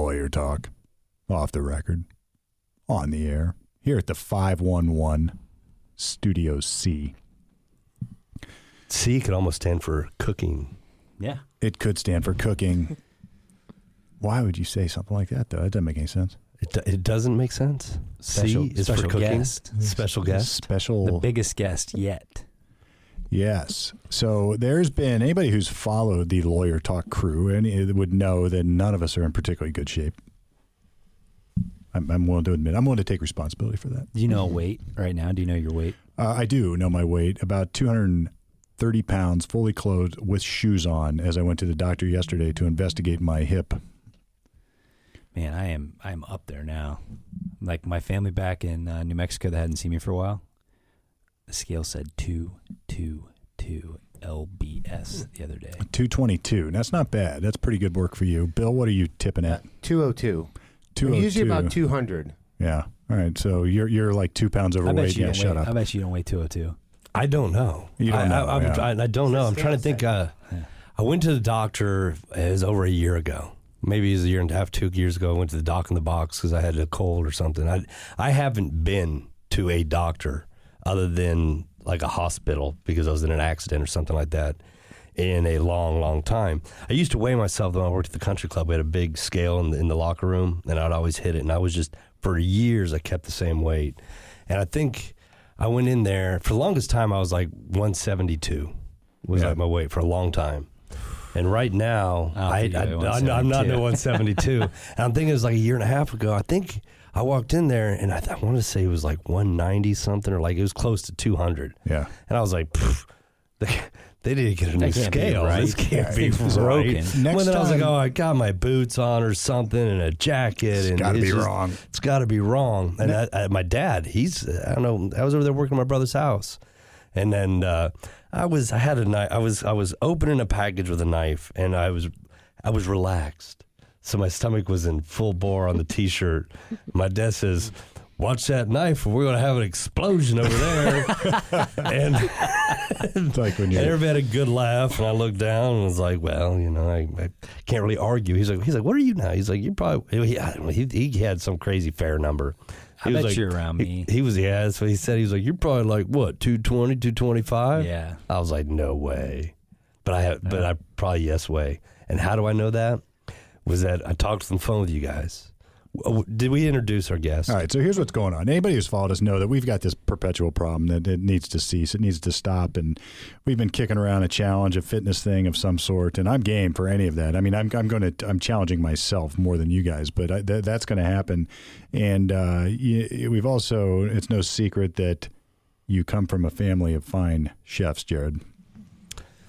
Lawyer Talk. Off the record. On the air. Here at the 511 Studio C. C could almost stand for cooking. Yeah. It could stand for cooking. Why would you say something like that, though? That doesn't make any sense. It, do- it doesn't make sense. Special- C is special for cooking. guest. Special guest. Special. The biggest guest yet. Yes. So there's been anybody who's followed the Lawyer Talk crew and would know that none of us are in particularly good shape. I'm, I'm willing to admit, I'm willing to take responsibility for that. Do you know weight right now? Do you know your weight? Uh, I do know my weight, about 230 pounds, fully clothed with shoes on, as I went to the doctor yesterday to investigate my hip. Man, I am I am up there now. Like my family back in uh, New Mexico that hadn't seen me for a while. The scale said two two two lbs the other day. 222. That's not bad. That's pretty good work for you. Bill, what are you tipping at? 202. 202. usually about 200. Yeah. All right. So you're you're like two pounds I bet overweight. you Yeah, shut weigh, up. I bet you don't weigh two oh two. I don't know. You don't I, know, I, I'm- yeah. I, I don't know. I'm trying to think. Uh, I went to the doctor. It was over a year ago. Maybe it was a year and a half, two years ago. I went to the doc in the box because I had a cold or something. I I haven't been to a doctor other than like a hospital because I was in an accident or something like that in a long, long time. I used to weigh myself when I worked at the country club. We had a big scale in the, in the locker room, and I'd always hit it. And I was just for years I kept the same weight, and I think I went in there for the longest time. I was like 172 was Yeah. like my weight for a long time. And right now, I I, I, I'm not no 172. 172. and I'm thinking it was like a year and a half ago. I think I walked in there and I, th- I want to say it was like 190 something or like it was close to 200. Yeah. And I was like, they, they didn't get a new That can't scale. right. This can't Yeah, be it's right. broken. Next well, then I was like, oh, I got my boots on or something and a jacket. It's and gotta be just- wrong. It's got to be wrong. And I, I, my dad, he's, I don't know, I was over there working at my brother's house. And then uh, I was, I had a knife. I was, I was opening a package with a knife, and I was, I was relaxed. So my stomach was in full bore on the T-shirt. My dad says, "Watch that knife, or we're going to have an explosion over there." and It's like when you're. everybody had a good laugh, and I looked down and was like, "Well, you know, I, I can't really argue." He's like, "He's like, what are you now?" He's like, "You're probably." He, I don't know, he, he had some crazy fair number. I He was bet like- you're around he- me. He, was, yeah. That's what he said. He was like, "You're probably like what, 220, 225? Yeah. I was like, "No way," but I, have, but I probably yes way. And how do I know that? Was that I talked on the phone with you guys? Did we introduce our guest? All right, so here's what's going on. Anybody who's followed us know that we've got this perpetual problem that it needs to cease. It needs to stop, and we've been kicking around a challenge, a fitness thing of some sort. And I'm game for any of that. I mean, I'm I'm going to I'm challenging myself more than you guys, but I, th- that's going to happen. And uh, we've also it's no secret that you come from a family of fine chefs, Jared.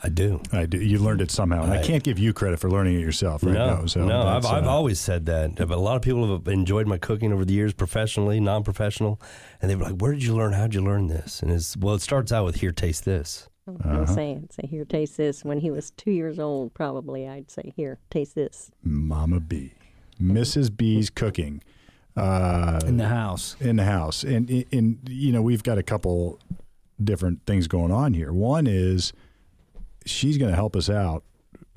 I do. I do. You learned it somehow, and I, I- can't give you credit for learning it yourself. Right no, now, so no, I've, that's, I've uh, always said that. But a lot of people have enjoyed my cooking over the years, professionally, non-professional, and they were like, "Where did you learn? How did you learn this?" And it's well, it starts out with "Here, taste this." I was gonna say, say, here, taste this. When he was two years old, probably, I'd say, here, taste this. Mama B, Mrs. B's cooking. Uh, In the house. in the house. And in, in you know, we've got a couple different things going on here. One is she's going to help us out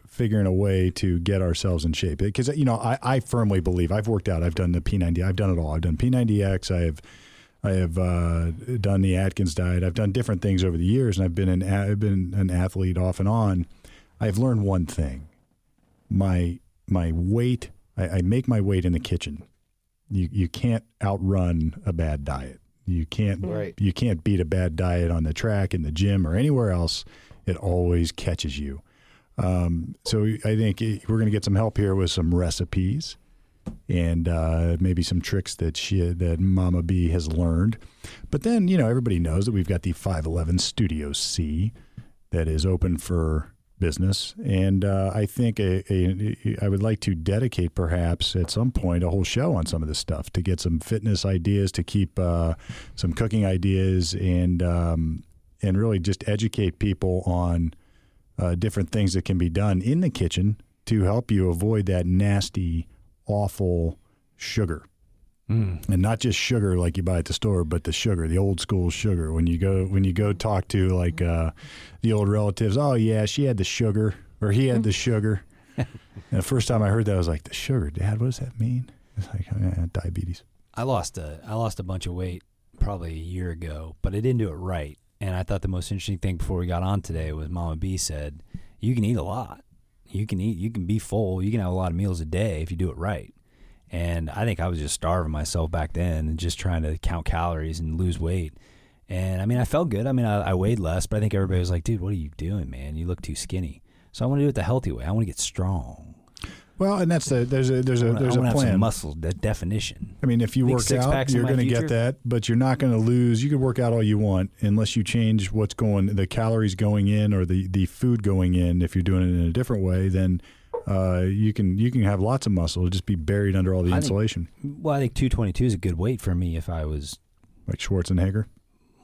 figuring a way to get ourselves in shape because you know I, I firmly believe I've worked out I've done the P90 I've done it all I've done P90X I have I have uh, done the Atkins diet I've done different things over the years and I've been an I've been an athlete off and on I've learned one thing my my weight I, I make my weight in the kitchen you you can't outrun a bad diet. You can't Right. you can't beat a bad diet on the track in the gym or anywhere else. It always catches you. Um, so I think we're going to get some help here with some recipes and uh, maybe some tricks that she that Mama B has learned. But then you know everybody knows that we've got the 511 Studio C that is open for business, and uh, I think a, a, I would like to dedicate perhaps at some point a whole show on some of this stuff to get some fitness ideas, to keep uh, some cooking ideas, and um, and really just educate people on uh, different things that can be done in the kitchen to help you avoid that nasty, awful sugar. And not just sugar like you buy at the store, but the sugar, the old school sugar. When you go when you go talk to like uh, the old relatives, oh yeah, she had the sugar or he had the sugar. and the first time I heard that, I was like, "The sugar, Dad. What does that mean?" It's like eh, diabetes. I lost a I lost a bunch of weight probably a year ago, but I didn't do it right. And I thought the most interesting thing before we got on today was Mama B said, "You can eat a lot. You can eat. You can be full. You can have a lot of meals a day if you do it right." And I think I was just starving myself back then and just trying to count calories and lose weight. And I mean, I felt good. I mean, I, I weighed less, but I think everybody was like, "Dude, what are you doing, man? You look too skinny." So I want to do it the healthy way. I want to get strong. Well, and that's the there's a there's a there's a want have some plan. muscle de- definition. I mean, if you work six out, packs in you're my going to get future? that, but you're not going to lose. You can work out all you want unless you change what's going, the calories going in or the, the food going in. If you're doing it in a different way, then uh, you can you can have lots of muscle. It'll just be buried under all the I think- insulation, Well, I think 222 is a good weight for me if I was like Schwarzenegger.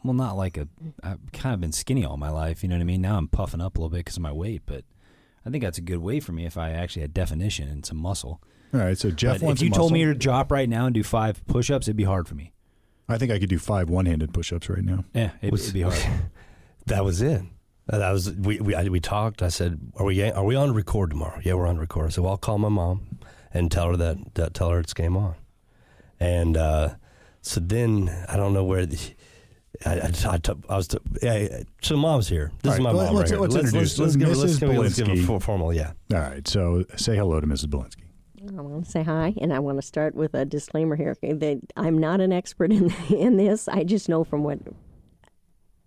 well, not like a. I've kind of been skinny all my life. You know what I mean? Now I'm puffing up a little bit because of my weight, but I think that's a good way for me if I actually had definition and some muscle. All right, so Jeff but wants if you a told me to drop right now and do five push-ups, it'd be hard for me. I think I could do five one-handed push-ups right now. Yeah, it, Was- it'd be hard. That was it. Uh, That was we we I, we talked. I said, "Are we are we on record tomorrow?" Yeah, we're on record. So I'll call my mom and tell her that, that tell her it's game on." And uh, so then I don't know where the. I, I, I, t- I was. T- yeah, so mom's here. This All is my let- mom let's- right here. let's introduce let's, give her, let's, Mrs. give let's give her Belinsky. formal. Yeah. All right, so say hello to Mrs. Belinsky. I want to say hi, and I want to start with a disclaimer here okay, that I'm not an expert in in this. I just know from what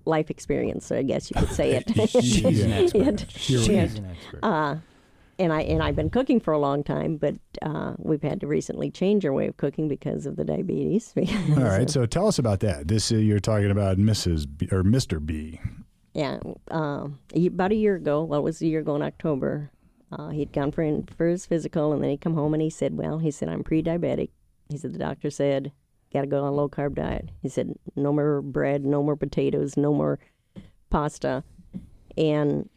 life experience, I guess you could say it. She's an expert. It- She's an expert. Uh, and I and I've been cooking for a long time, but uh, we've had to recently change our way of cooking because of the diabetes. All right, so tell us about that. This uh, you're talking about Mrs. B, or Mr. B. Yeah, um, a- about a year ago. Well, it was a year ago in October. Uh, he'd gone for in, for his physical, and then he come home and he said, "Well, he said I'm pre-diabetic." He said the doctor said, "Got to go on a low carb diet." He said, "No more bread, no more potatoes, no more pasta," and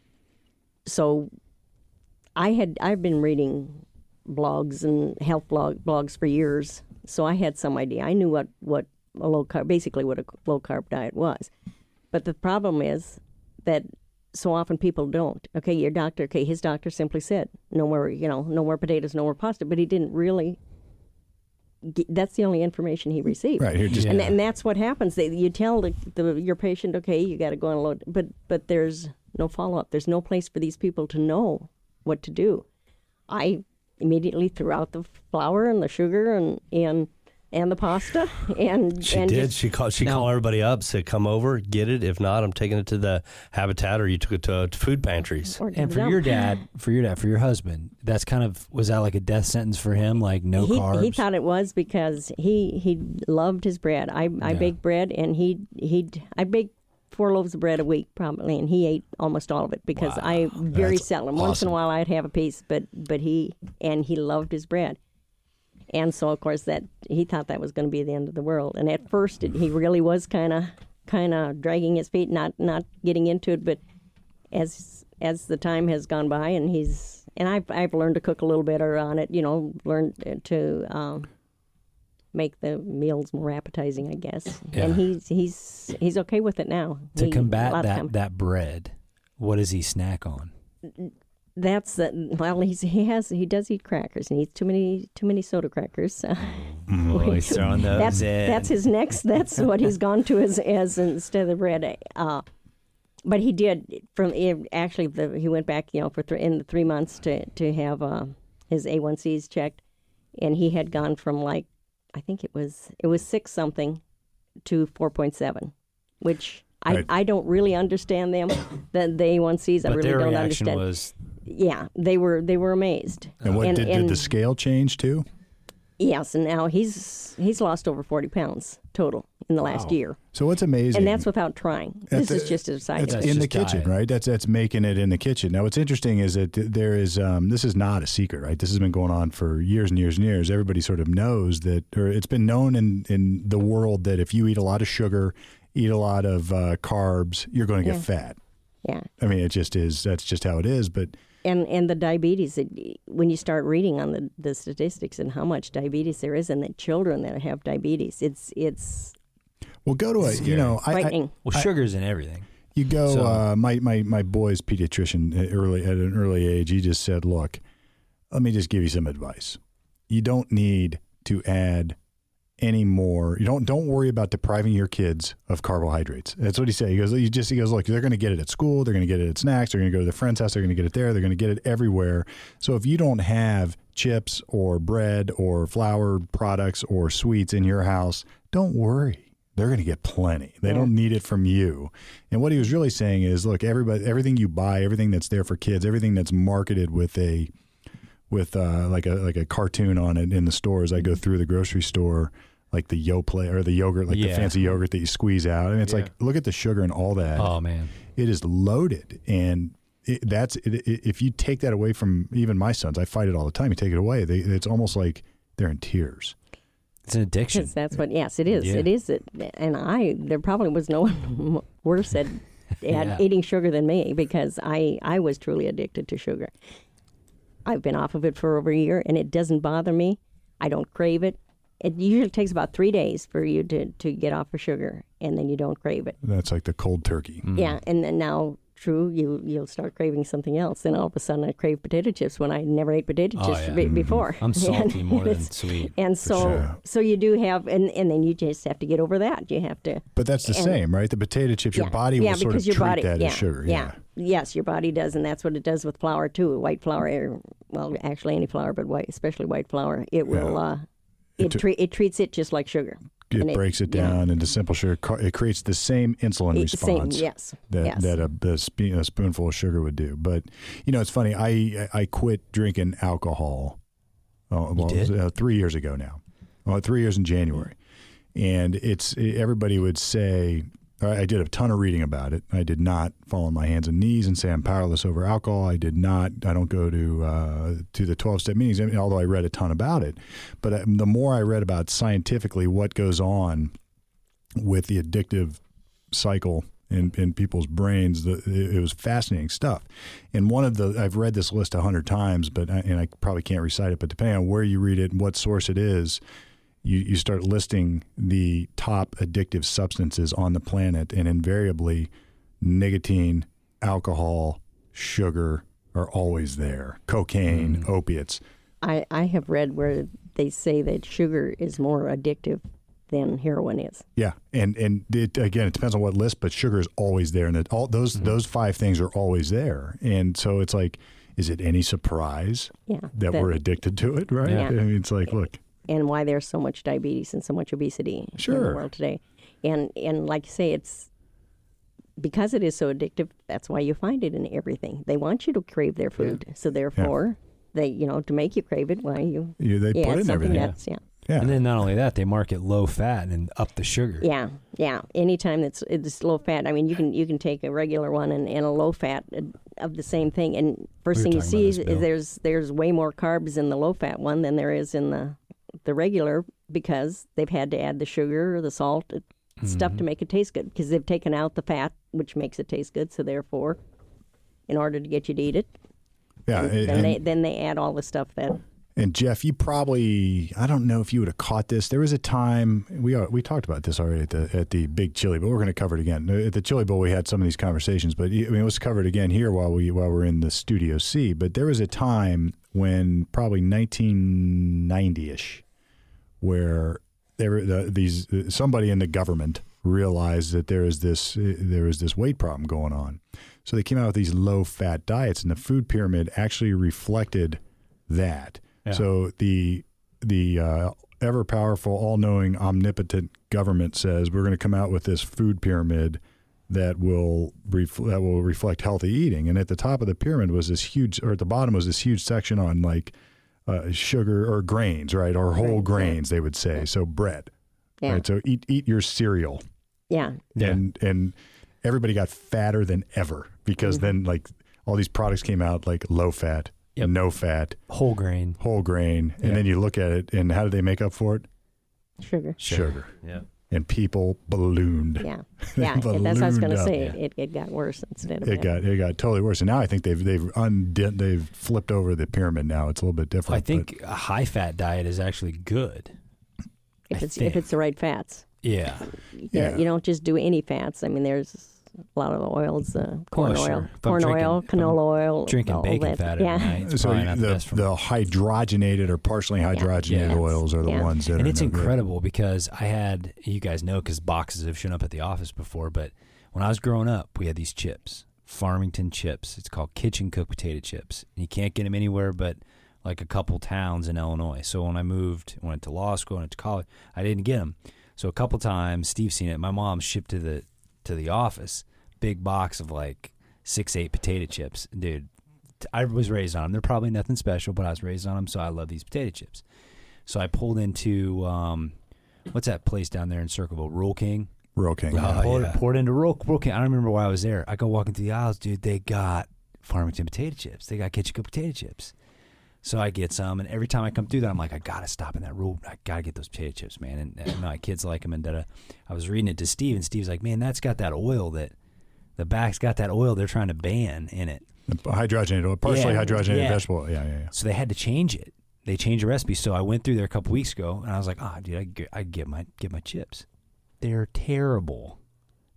so I had I've been reading blogs and health blog blogs for years, so I had some idea. I knew what what a low carb, basically what a low carb diet was. But the problem is that so often people don't. Okay, your doctor, okay, his doctor simply said no more, you know, no more potatoes, no more pasta, but he didn't really. Get, that's the only information he received. Right here, just And, and that's what happens. They, you tell the, the, your patient, okay, you got to go on a load, but but there's no follow up. There's no place for these people to know what to do. I immediately threw out the flour and the sugar and and and the pasta and She and did. just- she called. She No. called everybody up. Said, "Come over, get it. If not, I'm taking it to the Habitat, or you took it to, to food pantries." And for dump. your dad, for your dad, for your husband, that's kind of was that like a death sentence for him? Like no he, carbs. He thought it was because he he loved his bread. I I Yeah. baked bread and he he'd I baked four loaves of bread a week probably, and he ate almost all of it because I very That's seldom. Once in a while I'd have a piece, but but he and he loved his bread. And so, of course, that he thought that was going to be the end of the world. And at first, it, he really was kind of, kind of dragging his feet, not not getting into it. But as as the time has gone by, and he's and I've I've learned to cook a little better on it. You know, learned to um, make the meals more appetizing, I guess. Yeah. And he's he's he's okay with it now. to He- combat that that bread. What does he snack on? that's the well he's he has he does eat crackers and he eats too many too many soda crackers Oh, he's throwing those that's in. that's his next that's what he's gone to as as instead of the bread uh but he did from it- actually the, he went back you know for th- in the three months to to have uh, his A1Cs checked and he had gone from like I think it was it was six something to four point seven which I, Right. I don't really understand them the, the A1Cs I but really don't reaction understand was yeah, they were they were amazed. And what did, did the scale change too? Yes, and now he's he's lost over forty pounds total in the last year, So what's amazing, and that's without trying. That's this a- is just a side. It's That's in the kitchen, diet. right? That's that's making it in the kitchen. Now, what's interesting is that there is um, this is not a secret, right? This has been going on for years and years and years. Everybody sort of knows that, or it's been known in in the world that if you eat a lot of sugar, eat a lot of uh, carbs, you're going to get fat. Yeah, I mean, it just is. That's just how it is. But and and the diabetes. It, when you start reading on the, the statistics and how much diabetes there is and the children that have diabetes, it's it's well, go to a you know, I, I, well, sugar's and everything. You go. So- uh, my my my boy's pediatrician early at an early age. He just said, "Look, let me just give you some advice. You don't need to add any more. You don't don't worry about depriving your kids of carbohydrates. That's what he said. He goes, you just he goes, look, they're going to get it at school. They're going to get it at snacks. They're going to go to their friend's house. They're going to get it there. They're going to get it everywhere. So if you don't have chips or bread or flour products or sweets in your house, don't worry. They're going to get plenty. They don't need it from you. And what he was really saying is, look, everybody, everything you buy, everything that's there for kids, everything that's marketed with a with uh, like a like a cartoon on it in the stores. I go through the grocery store, like the Yoplait or the yogurt, like the fancy yogurt that you squeeze out, and it's like look at the sugar and all that. Oh man. It is loaded, and it, that's it, it, if you take that away from even my sons, I fight it all the time. You take it away, they, it's almost like they're in tears. It's an addiction. Because that's what, yes, it is. Yeah. It is. It, and I, there probably was no one worse at, at Yeah. eating sugar than me because I, I was truly addicted to sugar. I've been off of it for over a year and it doesn't bother me. I don't crave it. It usually takes about three days for you to, to get off of sugar and then you don't crave it. That's like the cold turkey. Yeah. And then now, true, you, you'll start craving something else. Then all of a sudden I crave potato chips when I never ate potato Oh, chips yeah. be- before. I'm salty And more than sweet. and so, sure. so you do have, and, and then you just have to get over that. You have to. But that's the And- same, right? The potato chips, your body yeah, will sort of because your treat body, that yeah, as sugar. Yeah. Yes, your body does, and that's what it does with flour too. White flour, or, well, actually any flour, but white, especially white flour, it will. Yeah. Uh, it tr- tre- it treats it just like sugar. It breaks it yeah. down into simple sugar. It creates the same insulin the same, response. yes, that yes. that a, a, spe- a spoonful of sugar would do. But you know, it's funny. I I quit drinking alcohol. Oh, well, was, uh, three years ago now. Well, three years in January, and it's everybody would say. I did a ton of reading about it. I did not fall on my hands and knees and say I'm powerless over alcohol. I did not. I don't go to uh, to the twelve step meetings, I mean, although I read a ton about it. But uh, the more I read about scientifically what goes on with the addictive cycle in, in people's brains. The, it, was fascinating stuff. And one of the I've read this list a hundred times, but and I probably can't recite it. But depending on where you read it and what source it is, you you start listing the top addictive substances on the planet, and invariably, nicotine, alcohol, sugar are always there. Cocaine, mm. opiates. I I have read where they say that sugar is more addictive than heroin is. Yeah, and and it, again, it depends on what list, but sugar is always there, and it, all those mm-hmm. those five things are always there, and so it's like, is it any surprise Yeah, that we're addicted to it? Right? Yeah. I mean, it's like, look, and why there's so much diabetes and so much obesity in the world today. And and like you say, it's because it is so addictive. That's why you find it in everything. They want you to crave their food, so therefore, they you know to make you crave it. Why you? you, they yeah, put in everything. that's yeah. Yeah, And then not only that, they market low fat and up the sugar. Yeah, yeah. Anytime it's it's low fat, I mean, you can you can take a regular one and, and a low fat uh, of the same thing, and first We thing you see about is, this, there's there's way more carbs in the low fat one than there is in the the regular because they've had to add the sugar or the salt uh, stuff Mm-hmm. to make it taste good because they've taken out the fat, which makes it taste good. So therefore, in order to get you to eat it, yeah. and- then and- they then they add all the stuff that And Jeff, you probably I don't know if you would have caught this. There was a time we are, we talked about this already at the at the Big Chili, but we're going to cover it again. At the Chili Bowl, we had some of these conversations, but I mean, it was covered again here while we while we're in the Studio C. But there was a time when probably 1990 ish, where there the, these somebody in the government realized that there is this there is this weight problem going on. So they came out with these low fat diets, and the food pyramid actually reflected that. Yeah. So the the uh, ever powerful, all knowing, omnipotent government says we're going to come out with this food pyramid that will ref- that will reflect healthy eating. And at the top of the pyramid was this huge, or at the bottom was this huge section on like uh, sugar or grains, right, or whole grains. They would say so bread. yeah Right. So eat eat your cereal yeah Yeah. and and everybody got fatter than ever because then like all these products came out like low fat, Yep. no fat, Whole grain. whole grain, and then you look at it and how do they make up for it? sugar Sugar. Yeah. And people ballooned. yeah yeah and that's what I was going to say up. it, it got worse instead of It better. got it got totally worse, and now I think they've they've undid they've flipped over the pyramid. Now it's a little bit different. I think a high fat diet is actually good. if I it's think. if it's the right fats. Yeah. You, Yeah. you don't just do any fats. I mean, there's a lot of the oils, uh, corn Oh, oil, sure. If corn drinking- oil, if canola oil, Drinking bacon that. fat yeah. night. So the, the, best for me. the hydrogenated or partially hydrogenated Yeah. oils are the Yeah. ones that and are it's no good. incredible because I had you guys know because boxes have shown up at the office before. But when I was growing up, we had these chips, Farmington chips. It's called kitchen cooked potato chips. And you can't get them anywhere but like a couple towns in Illinois. So when I moved, went to law school, went to college, I didn't get them. So a couple times, Steve seen it. My mom shipped to the to the office big box of like six eight potato chips, dude. I was raised on them. They're probably nothing special, but I was raised on them, so I love these potato chips. So I pulled into um, what's that place down there in Circleville, Rural King. Rural King. Oh, poured, yeah. poured into Roll, Rural King. I don't remember why I was there. I go walking through the aisles, dude. They got Farmington potato chips. They got Kitchen cooked potato chips. So I get some, and every time I come through that, I'm like, I gotta stop in that rule. I gotta get those potato chips, man. And, and my kids like them. And da I was reading it to Steve, and Steve's like, man, that's got that oil that the back's got that oil they're trying to ban in it. Hydrogenated oil, partially Yeah. hydrogenated Yeah. vegetable oil. Yeah, yeah, yeah. So they had to change it. They changed the recipe. So I went through there a couple weeks ago, and I was like, "Ah, dude, I get, I get my get my chips. They're terrible.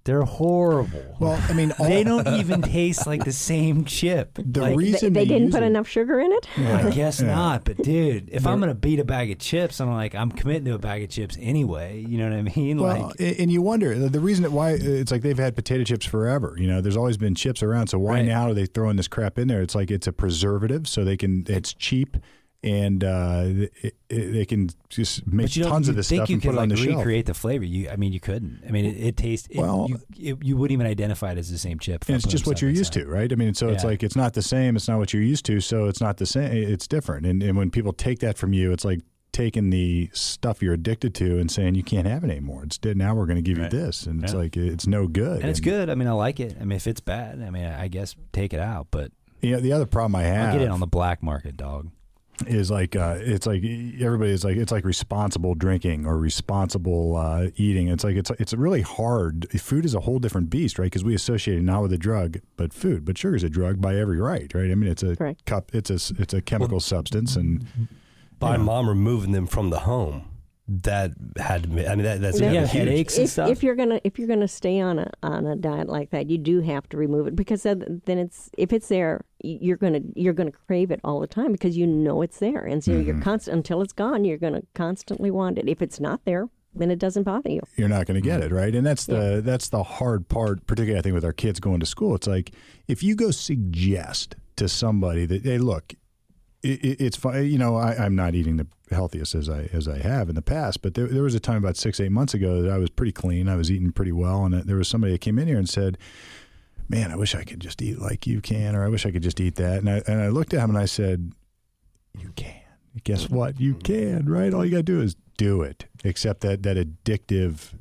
They're horrible. Well, I mean, all, they don't even taste like the same chip. The Like, reason they to didn't put it- enough sugar in it. I guess Yeah. not. But dude, if I'm gonna beat a bag of chips, I'm like, I'm committing to a bag of chips anyway. You know what I mean? Well, like, and you wonder the- the reason that why it's like they've had potato chips forever. You know, there's always been chips around. So why Right. now are they throwing this crap in there? It's like it's a preservative, so they can. It's cheap, and uh, it, it, they can just make but you don't tons of this think stuff you and put could on like the shelf. recreate the flavor. You, I mean, you couldn't. I mean, it, it tastes. Well- you, you wouldn't even identify it as the same chip. And it's just what you're used side. to, right? I mean, so it's like it's not the same. It's not what you're used to. So it's not the same. It's different. And, and when people take that from you, it's like taking the stuff you're addicted to and saying you can't have it anymore. It's dead. Now we're going to give Right. you this, and it's like it's no good. And it's good. I mean, I like it. I mean, if it's bad, I mean, I guess take it out. But You know, the other problem I have I'll get it on the black market, dog. Is like uh, it's like everybody is like it's like responsible drinking or responsible uh, eating. It's like it's it's really hard. Food is a whole different beast, right? Because we associate it not with a drug, but food. But sugar is a drug by every right, right? I mean, it's a Correct. cup. It's a it's a chemical substance, and By Yeah. mom removing them from the home, that had to be, I mean, that, that's Yeah, gotta headaches. huge. And if, stuff? if you're gonna if you're gonna stay on a on a diet like that, you do have to remove it because then then it's if it's there, you're gonna you're gonna crave it all the time because you know it's there, and so Mm-hmm. you're constant until it's gone. You're gonna constantly want it. If it's not there, then it doesn't bother you. you're not going to get it right and that's the that's the hard part particularly i think with our kids going to school it's like if you go suggest to somebody that hey look it, it, it's fine you know I, i'm not eating the healthiest as i as i have in the past but there, there was a time about six eight months ago that i was pretty clean. I was eating pretty well and there was somebody that came in here and said man i wish i could just eat like you can or i wish i could just eat that. And i, and I looked at him and i said you can. Guess what? You can right? All you got to do is do it. Except that that addictive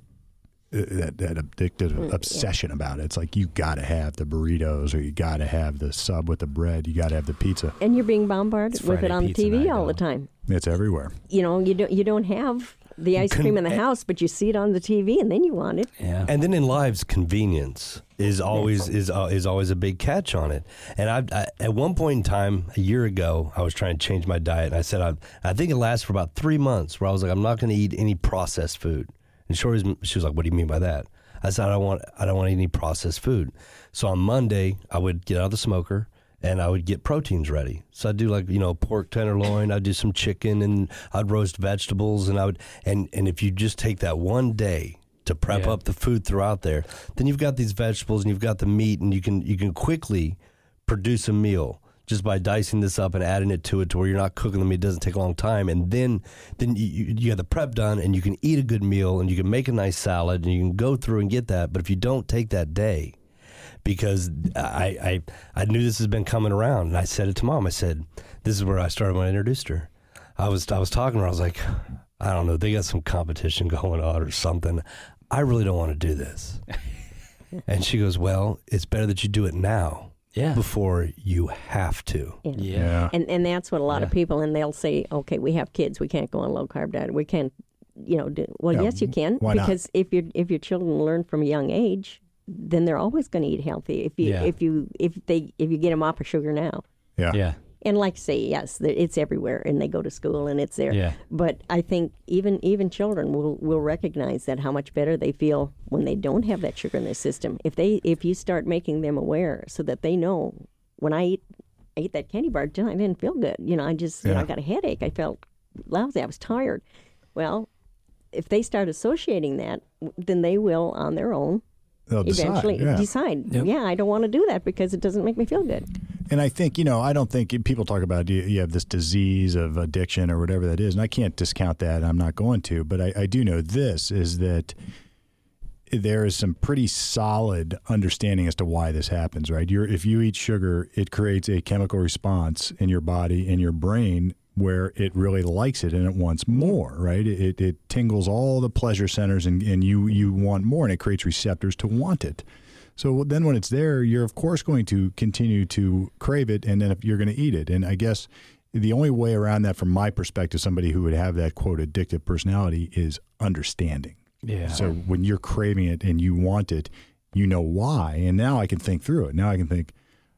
uh, that that addictive Mm, obsession about it. It's like you got to have the burritos or you got to have the sub with the bread. You got to have the pizza. And you're being bombarded It's with Friday it on the pizza TV night, all the though. time. It's everywhere You know, you don't you don't have the ice Con- cream in the house, but you see it on the TV, and then you want it. Yeah. And then in lives, convenience is always is uh, is always a big catch on it. And I, I at one point in time a year ago, I was trying to change my diet, and I said I I think it lasted for about three months, where I was like, I'm not going to eat any processed food. And Shorty's, she was like, What do you mean by that? I said I don't want I don't want any processed food. So on Monday, I would get out of the smoker. And I would get proteins ready. So I'd do like, you know, pork tenderloin, I'd do some chicken and I'd roast vegetables and I would and, and if you just take that one day to prep Yeah. up the food throughout there, then you've got these vegetables and you've got the meat and you can you can quickly produce a meal just by dicing this up and adding it to it to where you're not cooking the meat. It doesn't take a long time, and then then you, you got the prep done and you can eat a good meal and you can make a nice salad and you can go through and get that. But if you don't take that day, because I, I I knew this has been coming around, and I said it to mom. I said, "This is where I started when I introduced her." I was I was talking to her. I was like, "I don't know. They got some competition going on or something. I really don't want to do this." and she goes, "Well, it's better that you do it now yeah. before you have to." Yeah. And and that's what a lot of people and they'll say, okay, we have kids, we can't go on low carb diet, we can't, you know, do, well, Yeah, yes, you can why not? because if your if your children learn from a young age, then they're always going to eat healthy. If you Yeah. if you if they if you get them off of sugar now, yeah Yeah. and like I say, yes, it's everywhere, and they go to school and it's there. Yeah. But I think even even children will will recognize that how much better they feel when they don't have that sugar in their system. If they if you start making them aware, so that they know when I eat ate that candy bar, I didn't feel good. You know, I just you know, I got a headache. I felt lousy. I was tired. Well, if they start associating that, then they will on their own They'll decide. eventually yeah. decide. Yep. Yeah, I don't want to do that because it doesn't make me feel good. And I think, you know, I don't think people talk about you, you have this disease of addiction or whatever that is. And I can't discount that. I'm not going to. But I, I do know this is that there is some pretty solid understanding as to why this happens, right? You're, if you eat sugar, it creates a chemical response in your body and your brain where it really likes it and it wants more, right? It, it tingles all the pleasure centers and, and you, you want more and it creates receptors to want it. So then when it's there, you're of course going to continue to crave it and then if you're going to eat it. And I guess the only way around that from my perspective, somebody who would have that quote addictive personality is understanding. Yeah. So when you're craving it and you want it, you know why. And now I can think through it. Now I can think,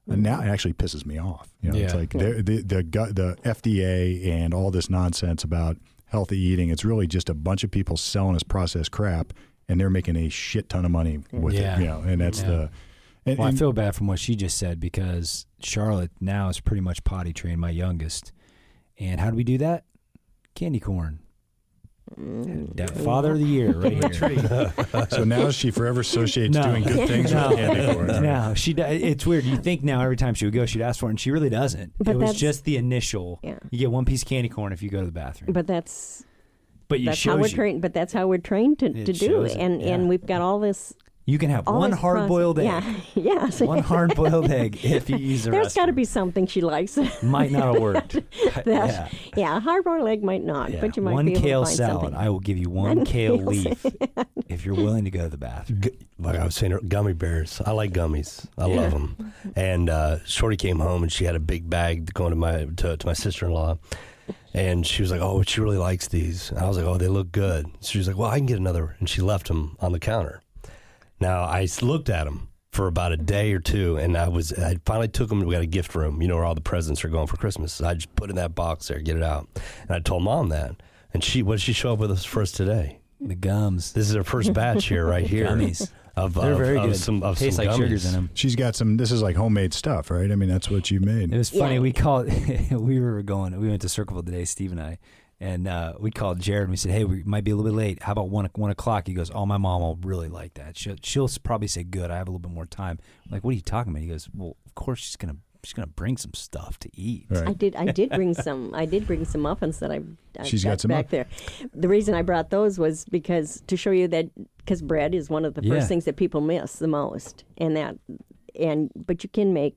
and now it actually pisses me off. You know, it's Yeah. like the the the, the FDA and all this nonsense about healthy eating. It's really just a bunch of people selling us processed crap, and they're making a shit ton of money with Yeah. it. You know, and that's Yeah. the. And, Well, I feel bad from what she just said because Charlotte now is pretty much potty trained, my youngest. And how do we do that? Candy corn. That father of the year right here. so now she forever associates No. doing good things No. with candy corn. no, she. do- It's weird. You think now every time she would go, she'd ask for it, and she really doesn't. But it was that's- just the initial. Yeah. You get one piece of candy corn if you go to the bathroom. But that's But you that's how we're you. trained. But that's how we're trained to, It to do. shows it, And yeah. and we've got all this. You can have All one hard boiled egg. Yeah. yes. One hard boiled egg if you use the There's got to be something she likes. Might not have worked. that, yeah. yeah. a hard boiled egg might not, Yeah. but you might one be able kale to find salad. something. I will give you one, One kale kale leaf if you're willing to go to the bathroom. Gu- like I was saying, gummy bears. I like gummies. I Yeah. love them. And uh, Shorty came home and she had a big bag going to my to, to my sister in law, and she was like, "Oh, she really likes these." And I was like, "Oh, they look good." She was like, "Well, I can get another," and she left them on the counter. Now I looked at them for about a day or two, and I was I finally took them. We got a gift room, you know, where all the presents are going for Christmas. So I just put in that box there, get it out, and I told mom that, and she what did she show up with us first today? The gums. This is our first batch here, right here. Gummies. Of, They're of- very of good. Some, of Tastes some like gummies. sugars in them. She's got some. This is like homemade stuff, right? I mean, that's what you made. It was Yeah. funny. We called. we were going. We went to Circleville today, Steve and I, and uh, we called Jared. and We said, "Hey, we might be a little bit late. How about one one o'clock?" He goes, "Oh, my mom will really like that. She'll, she'll probably say good. I have a little bit more time." I'm like, what are you talking about? He goes, "Well, of course she's gonna she's gonna bring some stuff to eat." Right. I did. I did bring some. I did bring some muffins that I. I She's got some back muff- there. The reason I brought those was because to show you that because bread is one of the Yeah. first things that people miss the most, and that and but you can make.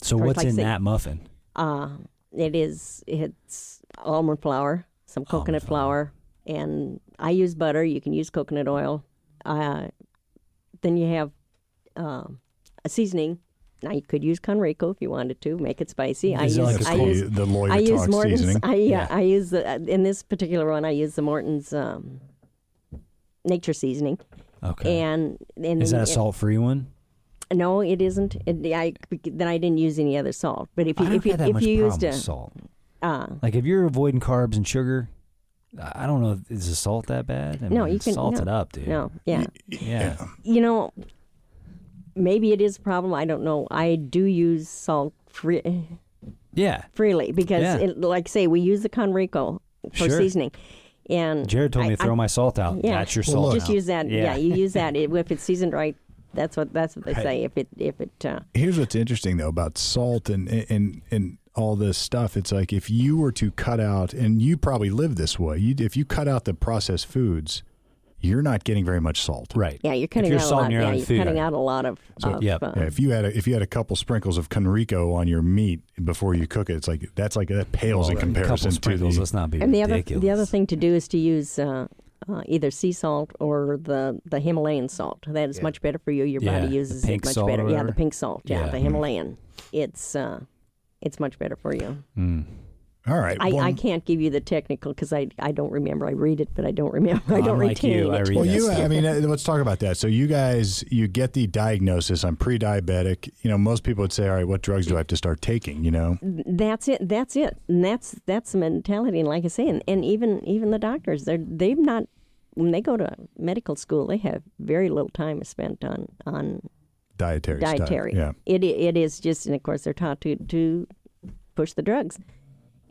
So what's like in say- that muffin? Uh, it is it's almond flour, some coconut flour, and I use butter. You can use coconut oil. Uh, then you have uh, a seasoning. Now you could use Konriko if you wanted to make it spicy. I use like I use the, lawyer I use Morton's. seasoning. I yeah, Yeah. I use the uh, in this particular one. I use the Morton's um, nature seasoning, Okay. and and Is that a salt free one? No, it isn't. It, I then I didn't use any other salt. But if you if you if you used a salt. Uh, Like if you're avoiding carbs and sugar, I I don't know. Is the salt that bad? I No, mean, you can- salt no. it up, dude. no, yeah, Yeah. you know, maybe it is a problem. I don't know. I do use salt free, Yeah. freely because, Yeah. it, like say, we use the Konriko for Sure. seasoning, and Jared told me to throw I- my salt out. yeah. That's your salt. look. just now. use that. Yeah. Yeah. you use that It- if it's seasoned right. That's what that's what they Right. say. If it if it uh, Here's what's interesting though about salt and and and all this stuff. It's like if you were to cut out, and you probably live this way. You, if you cut out the processed foods, you're not getting very much salt. Right. yeah, you're cutting you're out a lot. your Yeah, you're food, cutting out a lot of. So- of, Yep. uh, Yeah, if you had a, if you had a couple sprinkles of Konriko on your meat before you cook it, it's like that's like that pales in Well, a comparison to sprinkles. the. Let's not be and the other the other thing to do is to use uh, uh, either sea salt or the the Himalayan salt. That is much better for you. Your Yeah, body uses it much salt or better. Yeah, the pink salt. Yeah, Yeah. the Himalayan. It's uh, it's much better for you. Mm. All right. I, well, I can't give you the technical because I, I don't remember. I read it, but I don't remember. I don't Unlike retain you, I it. read Well, you. I mean, uh, let's talk about that. So, you guys, you get the diagnosis. I'm pre-diabetic. You know, most people would say, "All right, what drugs do I have to start taking?" You know, That's it. That's it. And that's that's the mentality. And like I say, and, and even even the doctors, they're they've not when they go to medical school, they have very little time spent on on dietary. stuff. dietary. Yeah. It it is just, and of course they're taught to to push the drugs,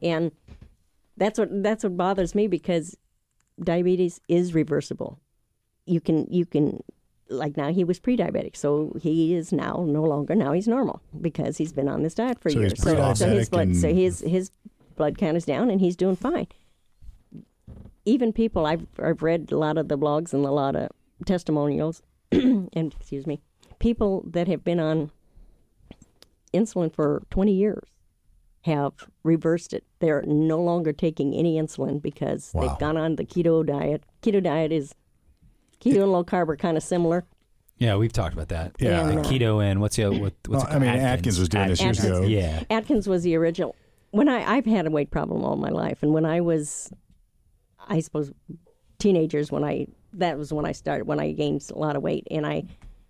and that's what that's what bothers me because diabetes is reversible. You can you can like now he was pre-diabetic, so he is now no longer now he's normal because he's been on this diet for So years. So, so his blood so his his blood count is down and he's doing fine. Even people I've I've read a lot of the blogs and a lot of testimonials and excuse me, people that have been on insulin for 20 years have reversed it. They're no longer taking any insulin because Wow. they've gone on the keto diet. Keto diet is keto and low carb are kind of similar. Yeah, we've talked about that. Yeah. And, uh, keto and what's the what, what's Well, it I mean, called? Atkins was doing this years ago. Yeah. Atkins was the original. When I I've had a weight problem all my life, and when I was, I suppose, teenagers when I that was when I started when I gained a lot of weight, and I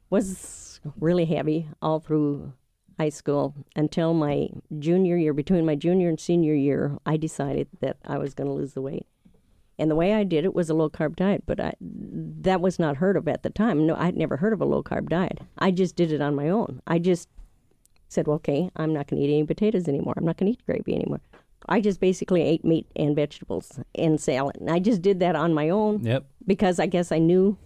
was really heavy all through high school until my junior year. Between my junior and senior year, I decided that I was going to lose the weight. And the way I did it was a low carb diet, but I, that was not heard of at the time. No, I'd never heard of a low carb diet. I just did it on my own. I just said, well, okay, I'm not going to eat any potatoes anymore. I'm not going to eat gravy anymore. I just basically ate meat and vegetables and salad. And I just did that on my own Yep. because I guess I knew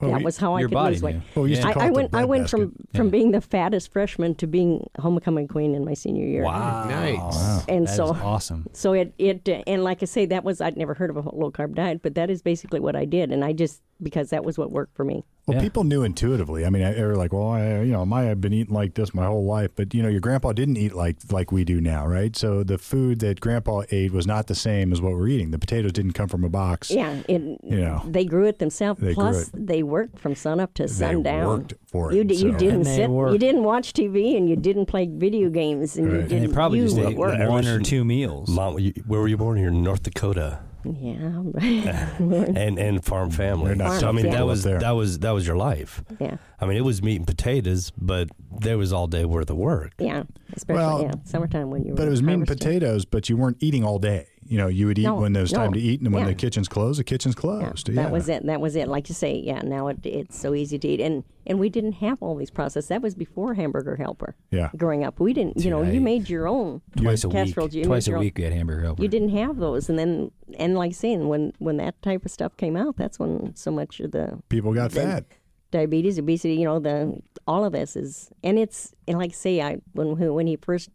Well, that we- was how I could body lose weight. knew. Well, we used I, I went. I went from basket. from Yeah. being the fattest freshman to being homecoming queen in my senior year. Wow. Nice. And That so, is awesome. so it it uh, and like I say, that was I'd never heard of a low carb diet, but that is basically what I did, and I just because that was what worked for me. Well, Yeah. people knew intuitively. I mean, they were like, "Well, I, you know, my I've been eating like this my whole life," but you know, your grandpa didn't eat like like we do now, right? So the food that grandpa ate was not the same as what we're eating. The potatoes didn't come from a box. Yeah, it, You know. they grew it themselves. They Plus, it. they worked from sun up to They sundown. worked for it. You, d- you so- didn't And they sit. You didn't watch TV, and you didn't play video games, and you Right. And didn't. they probably you just ate worked. One or two meals. Mom, you- where were you born? You're in North Dakota, Yeah, and and farm family. They're not So I mean, tough that was there. that was that was your life. yeah, I mean, it was meat and potatoes, but there was all day worth of work. yeah. Especially Well, yeah, summertime when you were. But it was meat and potatoes, but you weren't eating all day. You know, you would eat No, when there was time to eat, and when Yeah. the kitchen's closed, the kitchen's Yeah, closed. that was it. That was it. Like you say, yeah. Now it, it's so easy to eat, and and we didn't have all these processed. That was before Hamburger Helper. Yeah. Growing up, we didn't. You know, Dude, I- you made your own Twice a week. casseroles. You Twice a your own- week we had hamburger helper. You didn't have those, and then and like saying when when that type of stuff came out, that's when so much of the People got Then- fat. diabetes, obesity, you know, the all of this is, and it's and like say I when when he first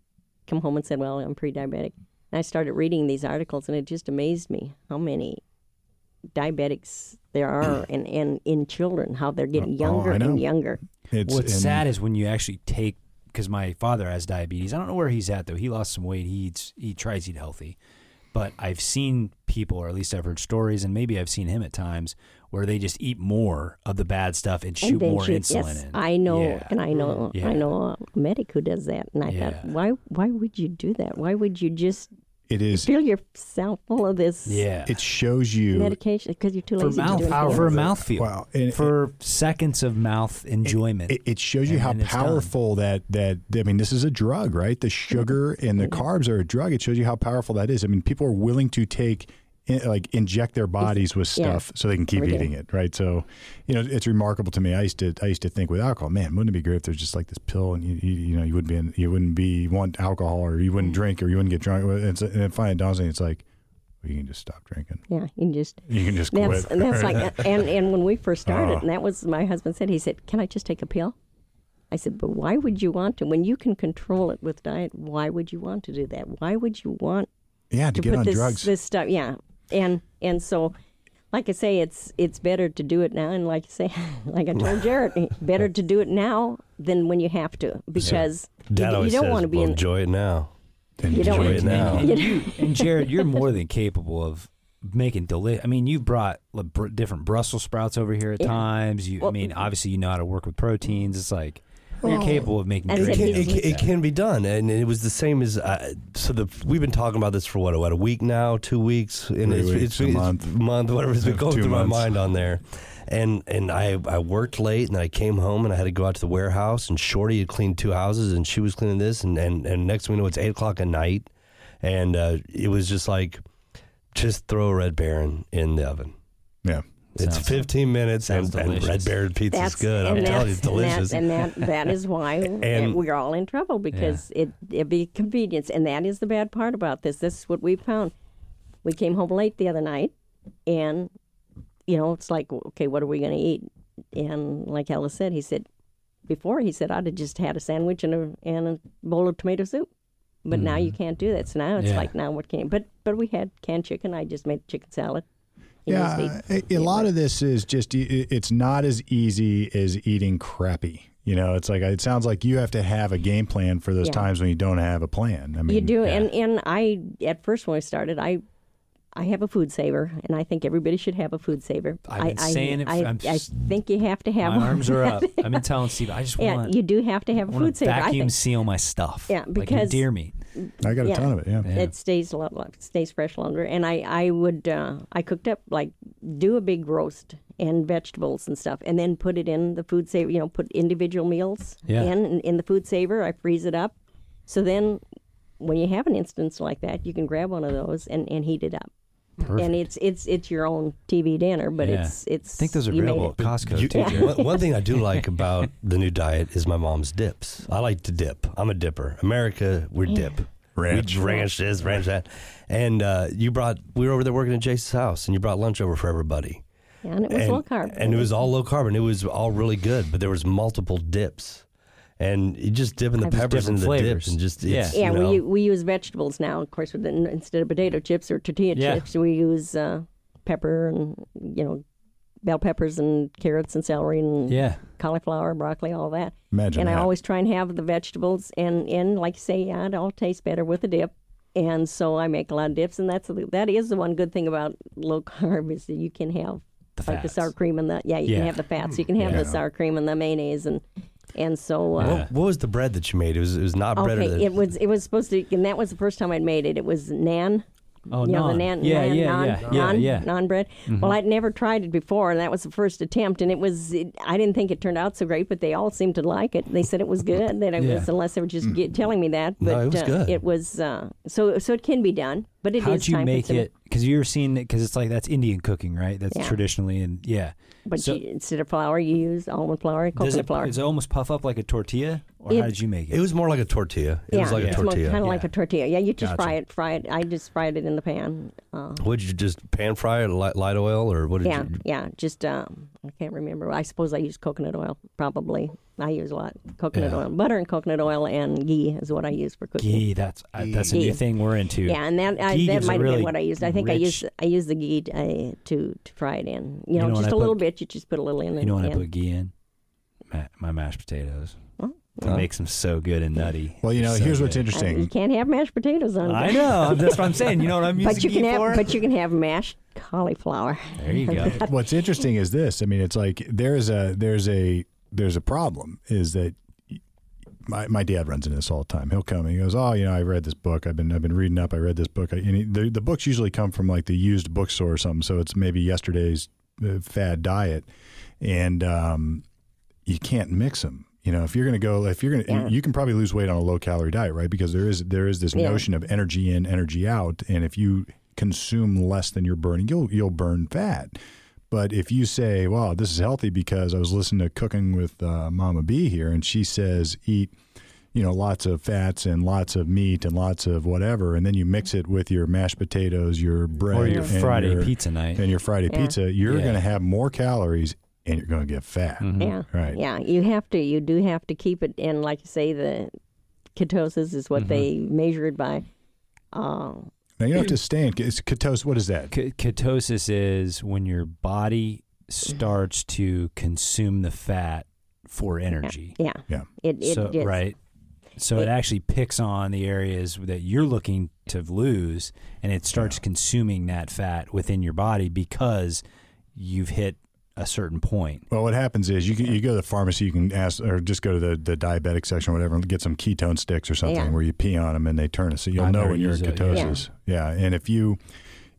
come home and said, well, I'm pre-diabetic, and I started reading these articles, and it just amazed me how many diabetics there are, and and in children, how they're getting Oh, younger know. and younger. It's What's and- sad is when you actually take because my father has diabetes. I don't know where he's at though. He lost some weight. He eats. He tries to eat healthy, but I've seen people, or at least I've heard stories, and maybe I've seen him at times where they just eat more of the bad stuff and shoot and more shoot- insulin yes, in. I know, Yeah. and I know, Yeah. I know a medic who does that, and I Yeah. thought, why, why would you do that? Why would you just It is. fill yourself full of this Yeah, It shows you. medication because you're too for lazy to mouth do anything for else. mouthfeel. Wow. And- for seconds of mouth enjoyment. It, it shows you And how then powerful that that I mean, this is a drug, right? The sugar and the carbs are a drug. It shows you how powerful that is. I mean, people are willing to take in- like inject their bodies with Yeah. stuff so they can keep eating it, right? So, you know, it's remarkable to me. I used to I used to think with alcohol, man, wouldn't it be great if there's just like this pill and you you, you know you wouldn't be in, you wouldn't be want alcohol or you wouldn't mm-hmm. drink or you wouldn't get drunk. And, it's, and then finally it dawns on you, it's like well, you can just stop drinking. Yeah, you can just You can just that's quit. that's like and and when we first started, Oh. and that was my husband said he said, "Can I just take a pill?" I said, "But why would you want to? When you can control it with diet, why would you want to do that? Why would you want yeah, to, to get on this drugs. this stuff? Yeah, and and so." Like I say, it's it's better to do it now, and like I say, like I told Jared, better to do it now than when you have to, because Dad you, you don't want to be well, in. enjoy it now. You don't enjoy it now. And, you, and Jared, you're more than capable of making deli. I mean, you brought like, br- different Brussels sprouts over here at Yeah. times. You, I mean, obviously you know how to work with proteins. It's like You're capable of making And It great said can, it, can- it can be done, and it was the same as uh, so. The we've been talking about this for what, what a week now, two weeks, and Three it's, weeks, it's, a it's month. month, whatever it's been going through months. my mind on there. And and I I worked late, and I came home, and I had to go out to the warehouse, and Shorty had cleaned two houses, and she was cleaning this, and and, and next thing we know, it's eight o'clock at night, and uh, it was just like, just throw a red baron in the oven. Yeah. It's Sounds- 15 minutes, and, and red delicious. baron pizza is good. I'm telling you, it's delicious. And that, and that, that is why And- we're all in trouble because it it be convenience, and that is the bad part about this. This is what we found. We came home late the other night, and you know it's like, okay, what are we going to eat? And like Ella said, he said before he said I'd have just had a sandwich and a and a bowl of tomato soup. But now mm-hmm. you can't do that. So now it's Yeah. like now what can? But but we had canned chicken. I just made chicken salad. You Yeah, a, a lot of this is just it's not as easy as eating crappy. You know, it's like it sounds like you have to have a game plan for those Yeah. times when you don't have a plan. I mean, You do, and and I at first when I started, I I have a food saver, and I think everybody should have a food saver. I've been I, saying it f- I, I'm I s- think you have to have. My one. arms are up. I've been telling Steve, I just Yeah, want, you do have to have a food to saver. I vacuum think seal my stuff. Yeah, like because- in deer meat. I got a Yeah. ton of it. Yeah. Yeah. it stays a lot, lot- stays fresh longer. And I I would uh, I cooked up like do a big roast and vegetables and stuff, and then put it in the food saver. You know, put individual meals Yeah. in in the food saver. I freeze it up, so then when you have an instance like that, you can grab one of those and, and heat it up. And it's it's it's your own TV dinner, but Yeah. it's it's. I think those are you available at Costco You- too. Jerry. one, one thing I do like about the new diet is my mom's dips. I like to dip. I'm a dipper. America, we're dip. Ranch. We ranch this, ranch that. And uh, you brought, we were over there working at Jason's house, and you brought lunch over for everybody. Yeah, and it was and, low carb. And it was all low carb, and it was all really good, but there was multiple dips. And you just dipping the I've- peppers in the flavors. dips and just, Yeah. it's, yeah, you know, we we use vegetables now. Of course, with the, instead of potato chips or tortilla Yeah. chips, we use uh, pepper and you know bell peppers and carrots and celery and yeah. cauliflower, broccoli, all that. Imagine and I always try and have the vegetables and and like you say, yeah, it all tastes better with a dip. And so I make a lot of dips, and that's the, that is the one good thing about low carb is that you can have The like the sour cream and the yeah you Yeah. can have the fats, you can have Yeah. the sour cream and the mayonnaise and and so uh, what, what was the bread that you made? It was, it was not bread. or Okay, the, it was it was supposed to, and that was the first time I'd made it. It was nan. Oh, you know, the nan, Yeah, nan, yeah, non, yeah, yeah, non, yeah. Mm-hmm. bread. Well, I'd never tried it before, and that was the first attempt. And it was, it, I didn't think it turned out so great, but they all seemed to like it. They said it was good. That it Yeah. was, unless they were just get, telling me that. But No, it was uh, good. It was uh, so so it can be done, but it is How'd you time make it? Because you were seeing it, because it's like that's Indian cooking, right? That's Yeah. traditionally, and yeah. But So- you, instead of flour, you use almond flour, Does coconut it, flour. does it almost puff up like a tortilla, or It- how did you make it? it was more like a tortilla. It yeah, was like a tortilla. kind of like a tortilla. Yeah, you just Gotcha. fry it. Fry it. I just fried it in the pan. Uh, Would you just pan fry it, light, light oil, or what did Yeah, you? yeah. Just um, I can't remember. I suppose I use coconut oil. Probably I use a lot coconut Yeah. oil, butter and coconut oil and ghee is what I use for cooking. ghee. That's uh, that's a new thing we're into. Yeah, and that I, that gives a might have really been what I used. I think I used I used the ghee uh, to to fry it in. You know, know when just I a little bit. You just put a little in. You know when I put ghee in? Ma- my mashed potatoes. Well, It makes them so good and nutty. Well, you know, So here's what's good. uh, you interesting. can't have mashed potatoes on. It. I know. That's what I'm saying. You know what I'm using But you can have for? but you can have mashed cauliflower. there you go. What's interesting is this. I mean, it's like there's a there's a there's a problem. Is that my my dad runs into this all the time. He'll come and he goes, "Oh, you know, I read this book. I've been I've been reading up. I read this book. I, and he, the the books usually come from like the used bookstore or something. So it's maybe yesterday's uh, fad diet, and um, you can't mix them. You know, if you're going to go, if you're going to, Yeah. you can probably lose weight on a low calorie diet, right? Because there is there is this Yeah. notion of energy in, energy out, and if you consume less than you're burning, you'll you'll burn fat. But if you say, "Wow, this is healthy," because I was listening to Cooking with uh, Mama B here, and she says eat, you know, lots of fats and lots of meat and lots of whatever, and then you mix it with your mashed potatoes, your bread, or your and Friday your- pizza night. and your Friday Yeah. pizza, you're Yeah. going to have more calories and you're going to get fat. Mhm. Yeah, Right. Yeah, you have to. You do have to keep it in. Like you say, the ketosis is what they measure it by. Uh, Now you don't have to stay in it's ketose. What is that? K- ketosis is when your body starts to consume the fat for energy. yeah, Yeah. It, it so it's- right. So it, it- actually picks on the areas that you're looking to lose, and it starts consuming that fat within your body because you've hit a certain point. Well, what happens is you can, you go to the pharmacy, you can ask, or just go to the, the diabetic section or whatever, and get some ketone sticks or something Yeah. where you pee on them and they turn it, so you'll I've know when you're in used it, yeah. ketosis. Yeah. and if you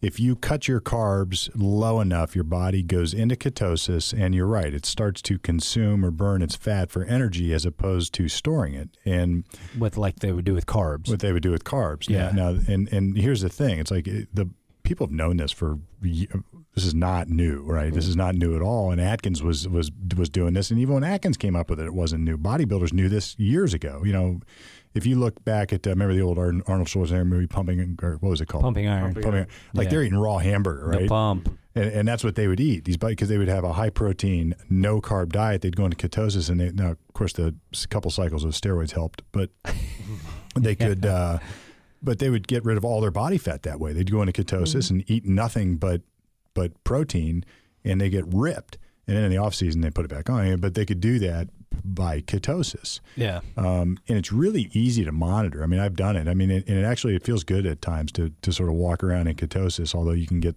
if you cut your carbs low enough, your body goes into ketosis, and you're right, it starts to consume or burn its fat for energy as opposed to storing it. And With like they would do with carbs. what they would do with carbs. Yeah. Now, now and and here's the thing: it's like eh, the people have known this for. This is not new, right? This is not new at all. And Atkins was was was doing this, and even when Atkins came up with it, it wasn't new. Bodybuilders knew this years ago. You know, if you look back at uh, remember the old Arnold Schwarzenegger movie, Pumping, or what was it called? Pumping Iron. Pumping Iron. Like Yeah. they're eating raw hamburger, right? The pump. and, and that's what they would eat these because they would have a high protein no carb diet they'd go into ketosis and they now of course the couple cycles of steroids helped but they could uh, but they would get rid of all their body fat that way they'd go into ketosis and eat nothing but but protein and they get ripped and then in the off season they put it back on but they could do that by ketosis Yeah. um, and it's really easy to monitor. I mean, I've done it. I mean, it, and it actually it feels good at times to to sort of walk around in ketosis, although you can get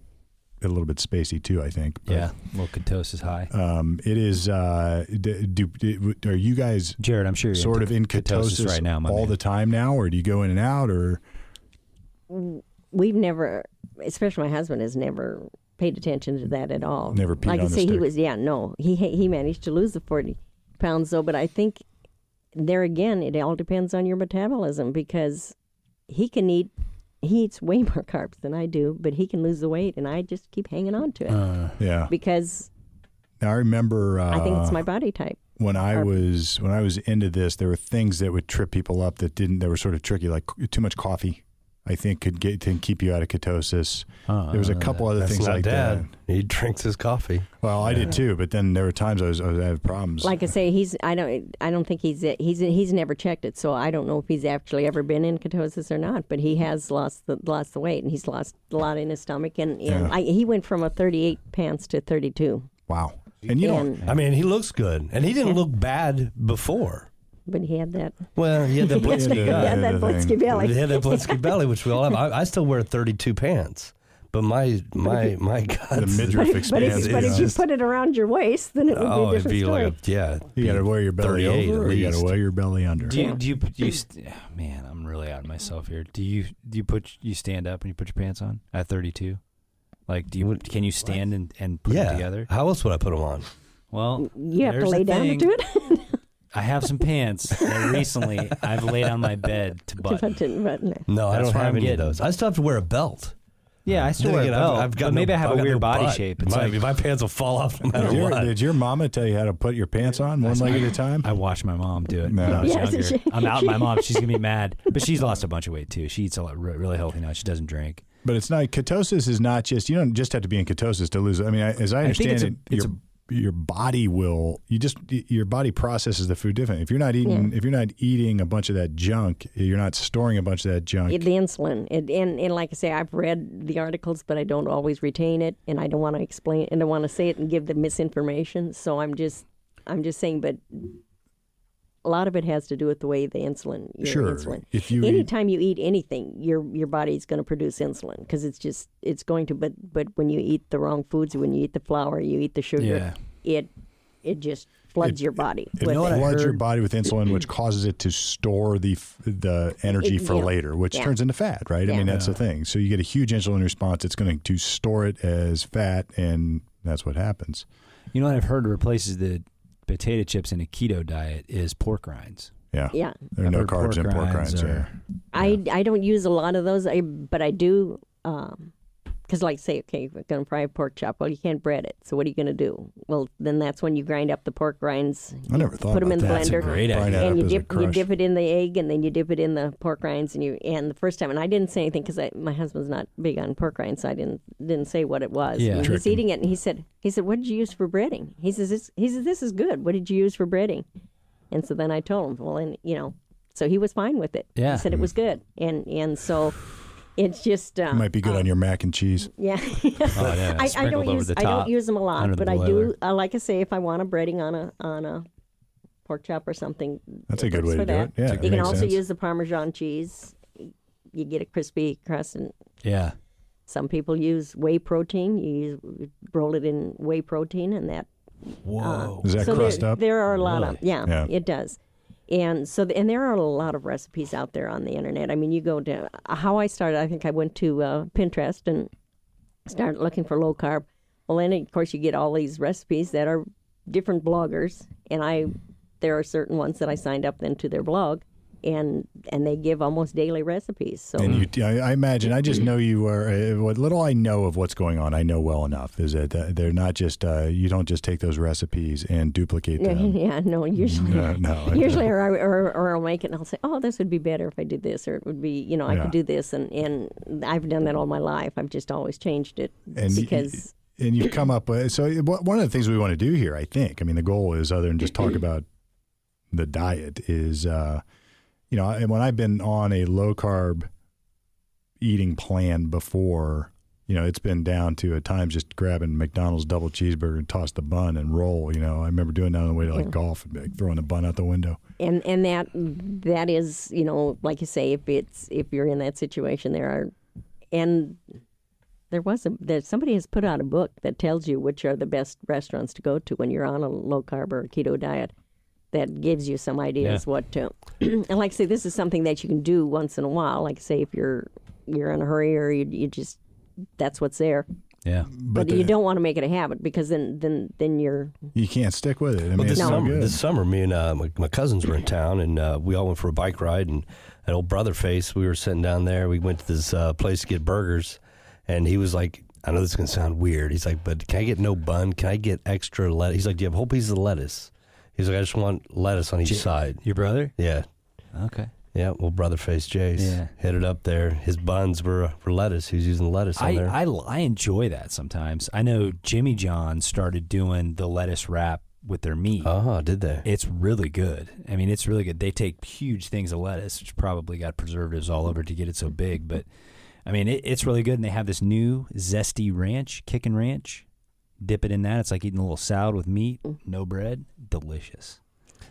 a little bit spacey too. I think. But, Yeah. Well, ketosis high. Um, it is. Uh, do, do, do- are you guys Jared, I'm sure you're sort of in ketosis, right now, all man. the time now, or do you go in and out, or we've never, especially my husband, has never paid attention to that at all. Never peed I the say, he was yeah no he he managed to lose the forty pounds though, but I think there again it all depends on your metabolism because he can eat he eats way more carbs than I do, but he can lose the weight, and I just keep hanging on to it Uh, yeah? because Now I remember. Uh, I think it's my body type. when I or- was when I was into this, there were things that would trip people up that didn't. That were sort of tricky, like too much coffee. I think could get can keep you out of ketosis. uh, There was a couple other things like dad. that. He drinks his coffee. Well, I did too, but then there were times I was I was I had problems. Like I say, he's I don't I don't think he's he's he's never checked it, so I don't know if he's actually ever been in ketosis or not. But he has lost the lost the weight, and he's lost a lot in his stomach, and, and Yeah. I, he went from a 38 pounds to 32. wow, and you don't. I mean, he looks good, and he didn't look bad before. But he had that Well, he had the Yeah, blitzky yeah, he had that the thing. Blitzky belly. He had that blitzky belly, which we all have. I, I still wear 32 pants, but my my my guts. The midriff But if, expands. but you if you put it around your waist, then it would oh, be a oh, it'd different be story. like a yeah. you got to wear your belly 38 over, or you got to wear your belly under. Do you, do you, do you st- man, I'm really out of myself here. Do you, do you put, you stand up and you put your pants on at 32? Like, do you, What- can you stand and, and put yeah. them together? How else would I put them on? Well, you have to lay down to do it. I have some pants that recently I've laid on my bed to To button. button, button. No, I That's don't what have I'm any getting. of those. I still have to wear a belt. Yeah, I still Then wear a again, I've- belt, I've got but maybe no- I have I've a got weird no body butt. shape. It's my, like my pants will fall off no matter Did your, what. did your mama tell you how to put your pants on one leg at a time? I watched my mom do it No. when I was Yes, younger. she- I'm out my mom. She's gonna be mad, but she's lost a bunch of weight too. She eats a lot, re- really healthy now. She doesn't drink. But it's not ketosis. Is not just you don't just have to be in ketosis to lose. I mean, I, as I I think understand it's a- it, it's your your body will you just your body processes the food different. If you're not eating, if you're not eating a bunch of that junk, you're not storing a bunch of that junk. It, the insulin, it, and and like I say, I've read the articles, but I don't always retain it, and I don't want to explain, and I want to say it and give the misinformation. So I'm just, I'm just saying, but a lot of it has to do with the way the insulin, your sure, insulin. if you eat, Anytime you eat anything, your your body's going to produce insulin because it's just it's going to. But but when you eat the wrong foods, when you eat the flour, you eat the sugar, it it just floods your body it with it. floods your body with insulin, which causes it to store the the energy It- for yeah. later, which Yeah. turns into fat. Right? I mean, that's the thing. So you get a huge insulin response. It's going to store it as fat, and that's what happens. You know what I've heard replaces the potato chips in a keto diet is pork rinds. Yeah. Yeah, There are I've no heard carbs in pork pork rinds rinds. are- there. I I don't use a lot of those, I, but I do. Um, because, like, say, okay, we're going to fry a pork chop. Well, you can't bread it. So, what are you going to do? Well, then that's when you grind up the pork rinds. I never thought Put 'em about in the that. That's a blender. great idea. that and up you as a dip you dip it in the egg, and then you dip it in the pork rinds, and you and the first time, and I didn't say anything because my husband's not big on pork rinds, so I didn't didn't say what it was. Yeah. And Trick he's eating it, and he said he said, "What did you use for breading?" He says, this, "He says this is good. What did you use for breading?" And so then I told him, well, and you know, so he was fine with it. Yeah. he said it was good, and and so it's just uh, It might be good on your mac and cheese. yeah. Oh, yeah, I, I sprinkled don't use the I don't use them a lot, but I do. Uh, like I say, if I want a breading on a on a pork chop or something, That's a good way to for do that. it. Yeah, you it can also sense. use the Parmesan cheese. You get a crispy crust, and Yeah. some people use whey protein. You use, roll it in whey protein, and that Whoa. Is that so crust there, up? there are a lot of yeah, Yeah. it does and so and there are a lot of recipes out there on the internet. I mean you go to how i started i think i went to uh, pinterest and started looking for low carb. Well then of course you get all these recipes that are different bloggers and i there are certain ones that i signed up then to their blog and and they give almost daily recipes so And you, I I imagine, I just know you are. Uh, what little I know of what's going on, I know well enough. Is that uh, they're not just uh, you don't just take those recipes and duplicate them. yeah no usually no, no. usually or, I- or, or I'll make it and I'll say, oh, this would be better if I did this, or it would be, you know, I Yeah. could do this. And, and I've done that all my life. I've just always changed it And y- because, and you've come up with so one of the things we want to do here i think i mean the goal is other than just talk about the diet is uh you know and when i've been on a low carb eating plan before you know it's been down to at times just grabbing mcdonald's double cheeseburger and toss the bun and roll you know. I remember doing that on the way to like golf and like throwing the bun out the window. And, and that, that is, you know, like you say, if it's, if you're in that situation, there are, and there was a, there, somebody has put out a book that tells you which are the best restaurants to go to when you're on a low carb or keto diet. That gives you some ideas what to, and like I say, this is something that you can do once in a while. Like say, if you're you're in a hurry or you, you just that's what's there. Yeah. But, the- you don't want to make it a habit because then then then you're you can't stick with it i mean Well, this it's no summer, good this summer, me and uh, my, my cousins were in town, and uh, we all went for a bike ride. And an old brother face, we were sitting down there. We went to this uh, place to get burgers, and he was like, "I know this is gonna sound weird." He's like, "But can I get no bun? Can I get extra lettuce?" He's like, "Do you have whole pieces of lettuce?" He's like, "I just want lettuce on each side." Your brother? Yeah, Okay. yeah. Well, brother face Jace Yeah. hit it up there. His buns were uh, for lettuce. He was using lettuce on I, there. I, I enjoy that sometimes. I know Jimmy John started doing the lettuce wrap with their meat. oh, did they? It's really good. I mean, it's really good. They take huge things of lettuce, which probably got preservatives all over to get it so big. But I mean, it, it's really good. And they have this new zesty ranch, kickin' ranch. Dip it in that. It's like eating a little salad with meat, no bread. Delicious.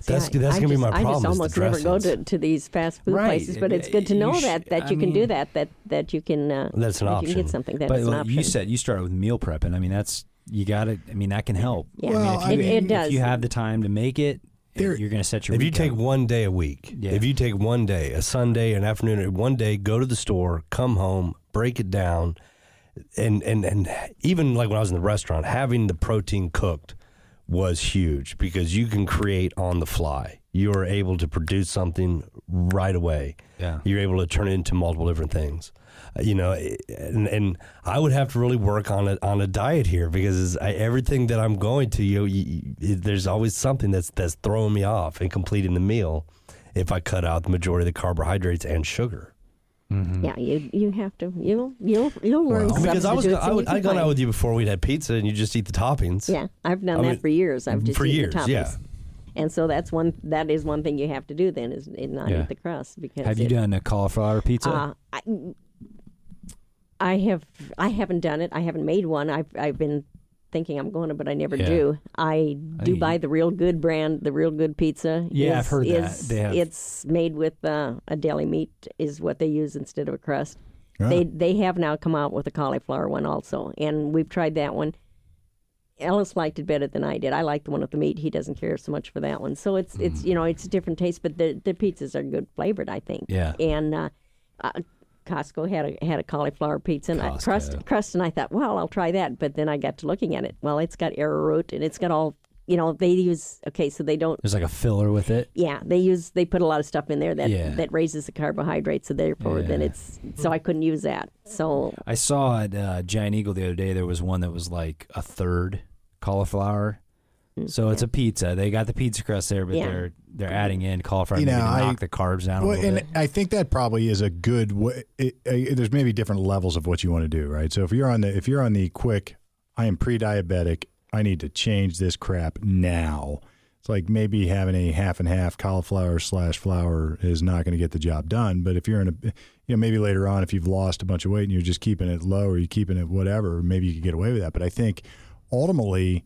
That's Yeah, that's I gonna be just- my I just almost the never go to, to these fast food Right. places, but it's good to know sh- that, that I you can do that that that you can uh, That's an that you can get something that's but an option. you said, you started with meal prepping. I mean, that's you got to. I mean, that can help. Yeah. I mean, Well, if I you, mean- It- it does. If you have the time to make it, There- you're going to set your. If you take up. one day a week, Yeah. if you take one day, a Sunday, an afternoon, one day, go to the store, come home, break it down, and and and even like when I was in the restaurant, having the protein cooked was huge because you can create on the fly. You are able to produce something right away. Yeah. You're able to turn it into multiple different things. Uh, You know, and, and I would have to really work on a on a diet here because I, everything that I'm going to, you, know, you there's always something that's that's throwing me off and completing the meal if I cut out the majority of the carbohydrates and sugar. Yeah, you you have to you'll you'll you'll learn Well, because I was I and would, I'd gone out with you before we'd had pizza and you just eat the toppings. Yeah, I've done I that mean, for years. I've just for eaten years, the toppings. yeah. And so that's one that is one thing you have to do then is, is not Yeah. eat the crust because have you it- done a cauliflower pizza? Uh, I, I have. I haven't done it. I haven't made one. I've I've been thinking I'm going to, but I never Yeah. do. I do I- buy the real good brand, the real good pizza. Yeah, I've heard that. is- They have- It's made with uh, a deli meat is what they use instead of a crust. Ah. They they have now come out with a cauliflower one also, and we've tried that one. Ellis liked it better than I did. I like the one with the meat. He doesn't care so much for that one. So it's Mm. it's you know it's a different taste, but the the pizzas are good flavored. I think. Yeah. And uh, uh, Costco had a had a cauliflower pizza and I, crust crust, and I thought, well, I'll try that. But then I got to looking at it. Well, it's got arrowroot and it's got all you know. They use okay, so they don't. There's like a filler with it. Yeah, they use they put a lot of stuff in there that Yeah. that raises the carbohydrates. So therefore, then it's so I couldn't use that. So I saw at uh, Giant Eagle the other day. There was one that was like a third cauliflower. So it's a pizza. They got the pizza crust there, but Mm, Yeah. they're they're adding in cauliflower You maybe know, to I- knock the carbs down a Well, little and bit. I think that probably is a good way. It, it, there's maybe different levels of what you want to do, right? So if you're on the if you're on the quick, I am pre-diabetic. I need to change this crap now. It's like maybe having a half and half cauliflower slash flour is not going to get the job done. But if you're in a, you know, maybe later on, if you've lost a bunch of weight and you're just keeping it low or you're keeping it whatever, maybe you could get away with that. But I think ultimately,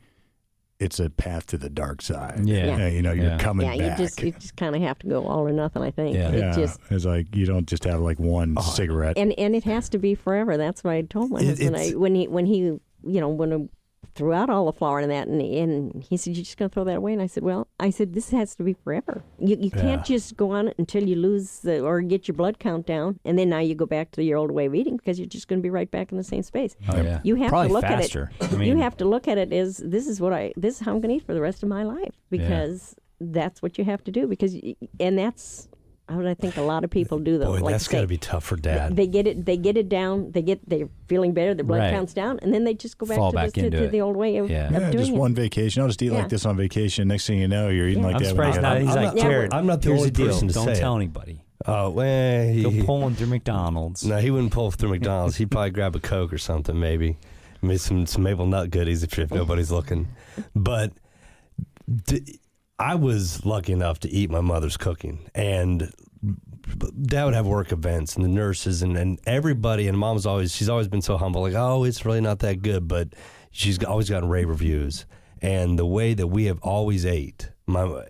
it's a path to the dark side. Yeah. Uh, you know, you're Yeah. coming yeah, back. you just you just kind of have to go all or nothing. I think. Yeah. It Yeah, just it's like you don't just have like one cigarette. and and it has to be forever. That's what I told my It- husband. I when he when he you know when a threw out all the flour and that, and, and he said, "You're just going to throw that away?" And I said, "Well, I said this has to be forever. You you can't just go on it until you lose the or get your blood count down, and then now you go back to your old way of eating because you're just going to be right back in the same space. Oh yeah. You have Probably to look faster. at it. I mean, you have to look at it as this is what I this is how I'm going to eat for the rest of my life because that's what you have to do because and that's I think a lot of people do though. Boy, like that's I say, got to be tough for dad. They get it. They get it down. They get. They're feeling better. Their blood Right. counts down, and then they just go back Fall to, back the, to, into to the old way of, Yeah. of Yeah, doing just it. one vacation. I'll just eat Yeah. like this on vacation. Next thing you know, you're eating Yeah. like I'm that. surprised not. you He's get like, home. Yeah, Jared, I'm not the only person to say. Don't say tell it. anybody. oh, well, he, Go he- pulling through McDonald's. no, he wouldn't pull through McDonald's. He'd probably grab a Coke or something, maybe. Maybe some, some maple nut goodies if, if nobody's looking. But d- I was lucky enough to eat my mother's cooking. And dad would have work events and the nurses and, and everybody and mom's always she's always been so humble like oh it's really not that good but she's always gotten rave reviews and the way that we have always ate my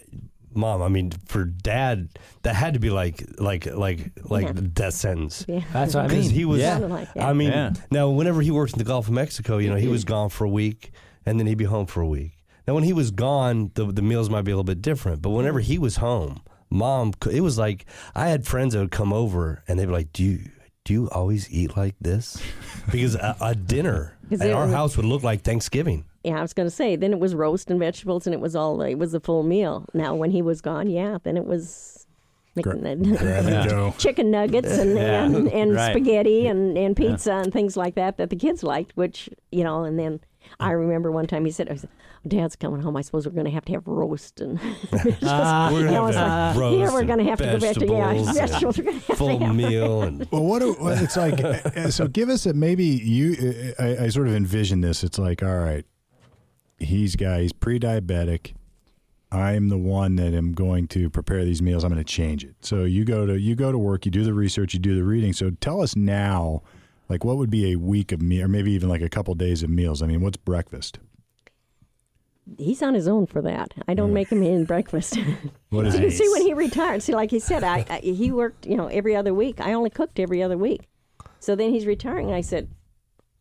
mom i mean for dad that had to be like like like like Yeah. the death sentence Yeah. That's what I mean. he was Yeah. Like i mean Yeah. now whenever he worked in the gulf of mexico you know he was mm-hmm. gone for a week and then he'd be home for a week now when he was gone the, the meals might be a little bit different but whenever he was home mom it was like i had friends that would come over and they'd be like do you do you always eat like this because a, a dinner 'Cause at our was- house would look like thanksgiving Yeah, I was going to say. Then it was roast and vegetables, and it was all. It was a full meal. Now, when he was gone, yeah, then it was making the Grab and go. chicken nuggets and Yeah. and, and Right. spaghetti and, and pizza and things like that that the kids liked. Which you know, and then I remember one time he said, I said "Dad's coming home. I suppose we're going to have to have roast and just, Ah. We're gonna have like, to yeah, we're going to have to go back to yeah, vegetables and vegetables. We're have full to have meal and Well, what do, well, it's like? uh, so, give us a maybe you. uh, I, I sort of envision this. It's like, all right, he's guy. He's pre-diabetic. I'm the one that am going to prepare these meals. I'm going to change it. So you go to you go to work. You do the research. You do the reading. So tell us now, like what would be a week of meal, or maybe even like a couple days of meals. I mean, what's breakfast? He's on his own for that. I don't make him in breakfast. What is So you see, when he retired, see, like he said, I, I he worked, you know, every other week. I only cooked every other week. So then he's retiring. I said,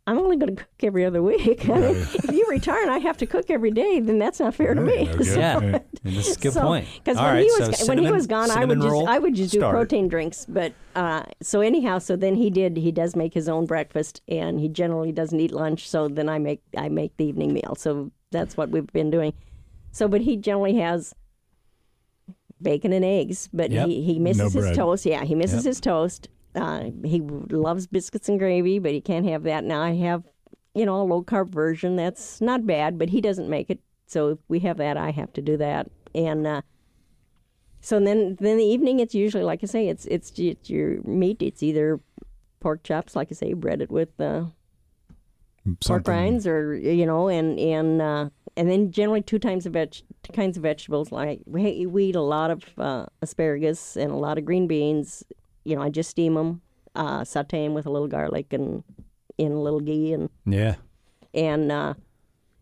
I'm only going to cook every other week. I mean, if you retire and I have to cook every day, then that's not fair to me. no good. So- Yeah, and this is a good so, point. Because when right, he so was when he was gone, I would cinnamon just I would just do protein drinks. But uh, so anyhow, so then he did. He does make his own breakfast, and he generally doesn't eat lunch. So then I make I make the evening meal. So that's what we've been doing. So, but he generally has bacon and eggs, but Yep. he, he misses No his toast. Yeah, he misses Yep. his toast. Uh, he loves biscuits and gravy, but he can't have that. Now I have, you know, a low carb version that's not bad, but he doesn't make it. So if we have that, I have to do that. And uh, so then, then the evening, it's usually like I say, it's it's, it's your meat. It's either pork chops, like I say, breaded with uh, pork rinds, or you know, and and uh, and then generally two times of veg, two kinds of vegetables. Like we, we eat a lot of uh, asparagus and a lot of green beans. You know, I just steam them, uh, saute them with a little garlic and in a little ghee, and Yeah, and uh,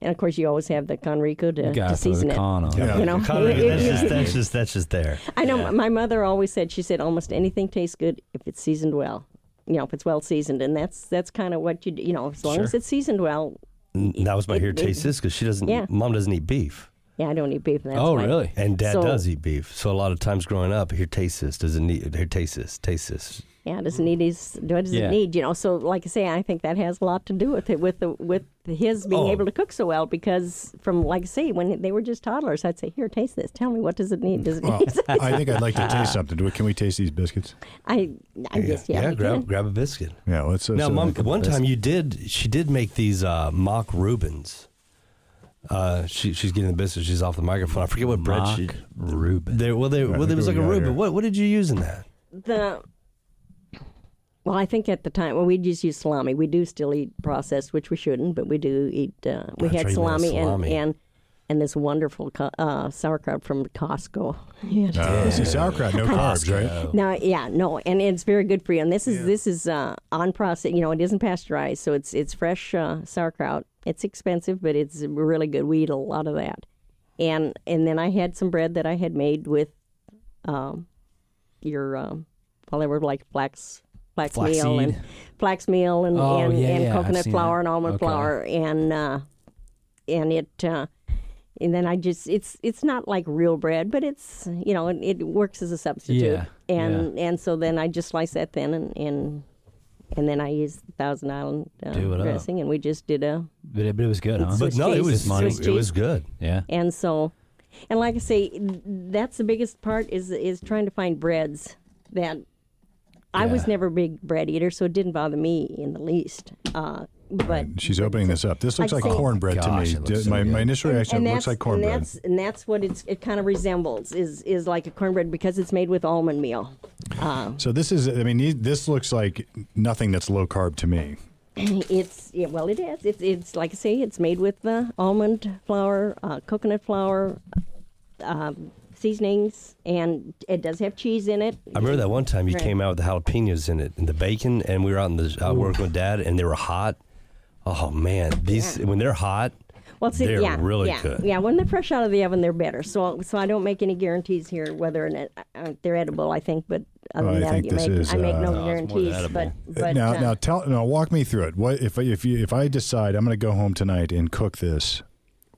and of course you always have the Konriko to, you got to to season the it. con on. Yeah. You know, Conrad, It- it- that's, just, that's just that's just there I know my mother always said she said almost anything tastes good if it's seasoned well. You know, if it's well seasoned, and that's that's kind of what you do. You know, as long as it's seasoned well. And that was my It- here it- taste this because she doesn't Yeah. mom doesn't eat beef Yeah, I don't eat beef. And that's Oh, why- really? and dad So- does eat beef so a lot of times growing up here taste this does it need here taste this taste this Yeah, doesn't need his. What does Yeah. it need? You know. So, like I say, I think that has a lot to do with it, with the with his being Oh. able to cook so well. Because from like I say, when they were just toddlers, I'd say, "Here, taste this. Tell me what does it need? Does it Well, need?" I think I'd like to taste something. Do we, can we taste these biscuits? I, I guess yeah. we grab can. grab a biscuit Yeah, let's. now let's, uh, mom one biscuits. time you did she did make these uh, mock Reubens uh, she, she's getting the biscuit she's off the microphone I forget what bread she Mock Reuben. they, well they, well, there was like a we Reuben what what did you use in that the well, I think at the time, well, we just use salami. We do still eat processed, which we shouldn't, but we do eat. Uh, we That's had right, you made salami, salami. and and and this wonderful co- uh, sauerkraut from Costco. Yeah. See, sauerkraut, no carbs, right? No, yeah, no, and it's very good for you. And this is this is uh, unprocessed. You know, it isn't pasteurized, so it's it's fresh uh, sauerkraut. It's expensive, but it's really good. We eat a lot of that. And and then I had some bread that I had made with um, your um, well, they were like flax flax meal and flax meal and Oh, and, yeah, and yeah, coconut flour that. and almond Okay. flour and uh, and it. Uh, and then I just it's it's not like real bread, but it's you know it, it works as a substitute. Yeah, And and so then I just slice that thin and and, and then I used the Thousand Island uh, Do it up. dressing, and we just did a But it, but it was good, huh? But Swiss no, it cheese. was Swiss it was good. yeah. and so and like I say, that's the biggest part is is trying to find breads that I was Yeah. never a big bread eater, so it didn't bother me in the least. Uh, but She's opening this up. This looks Like like say- cornbread Gosh, to me. looks so my, my good. initial reaction it looks like cornbread. And that's and that's what it's it kind of resembles is is like a cornbread because it's made with almond meal. Uh, So this is. I mean, this looks like nothing that's low carb to me. it's yeah, well, it is. It's it's like I say, it's made with the almond flour, uh, coconut flour, um, seasonings, and it does have cheese in it. I remember that one time you Right. came out with the jalapenos in it and the bacon, and we were out in the out working with Dad, and they were hot. Oh man, these when they're hot, Well, see, They're yeah, really yeah, good. Yeah, when they're fresh out of the oven, they're better. So, so I don't make any guarantees here whether or not uh, they're edible. I think, but other Well, than I that, think you this make, is, I make uh, no No, it's more than guarantees. But, but now, uh, now tell now walk me through it. What if if you if I decide I'm going to go home tonight and cook this?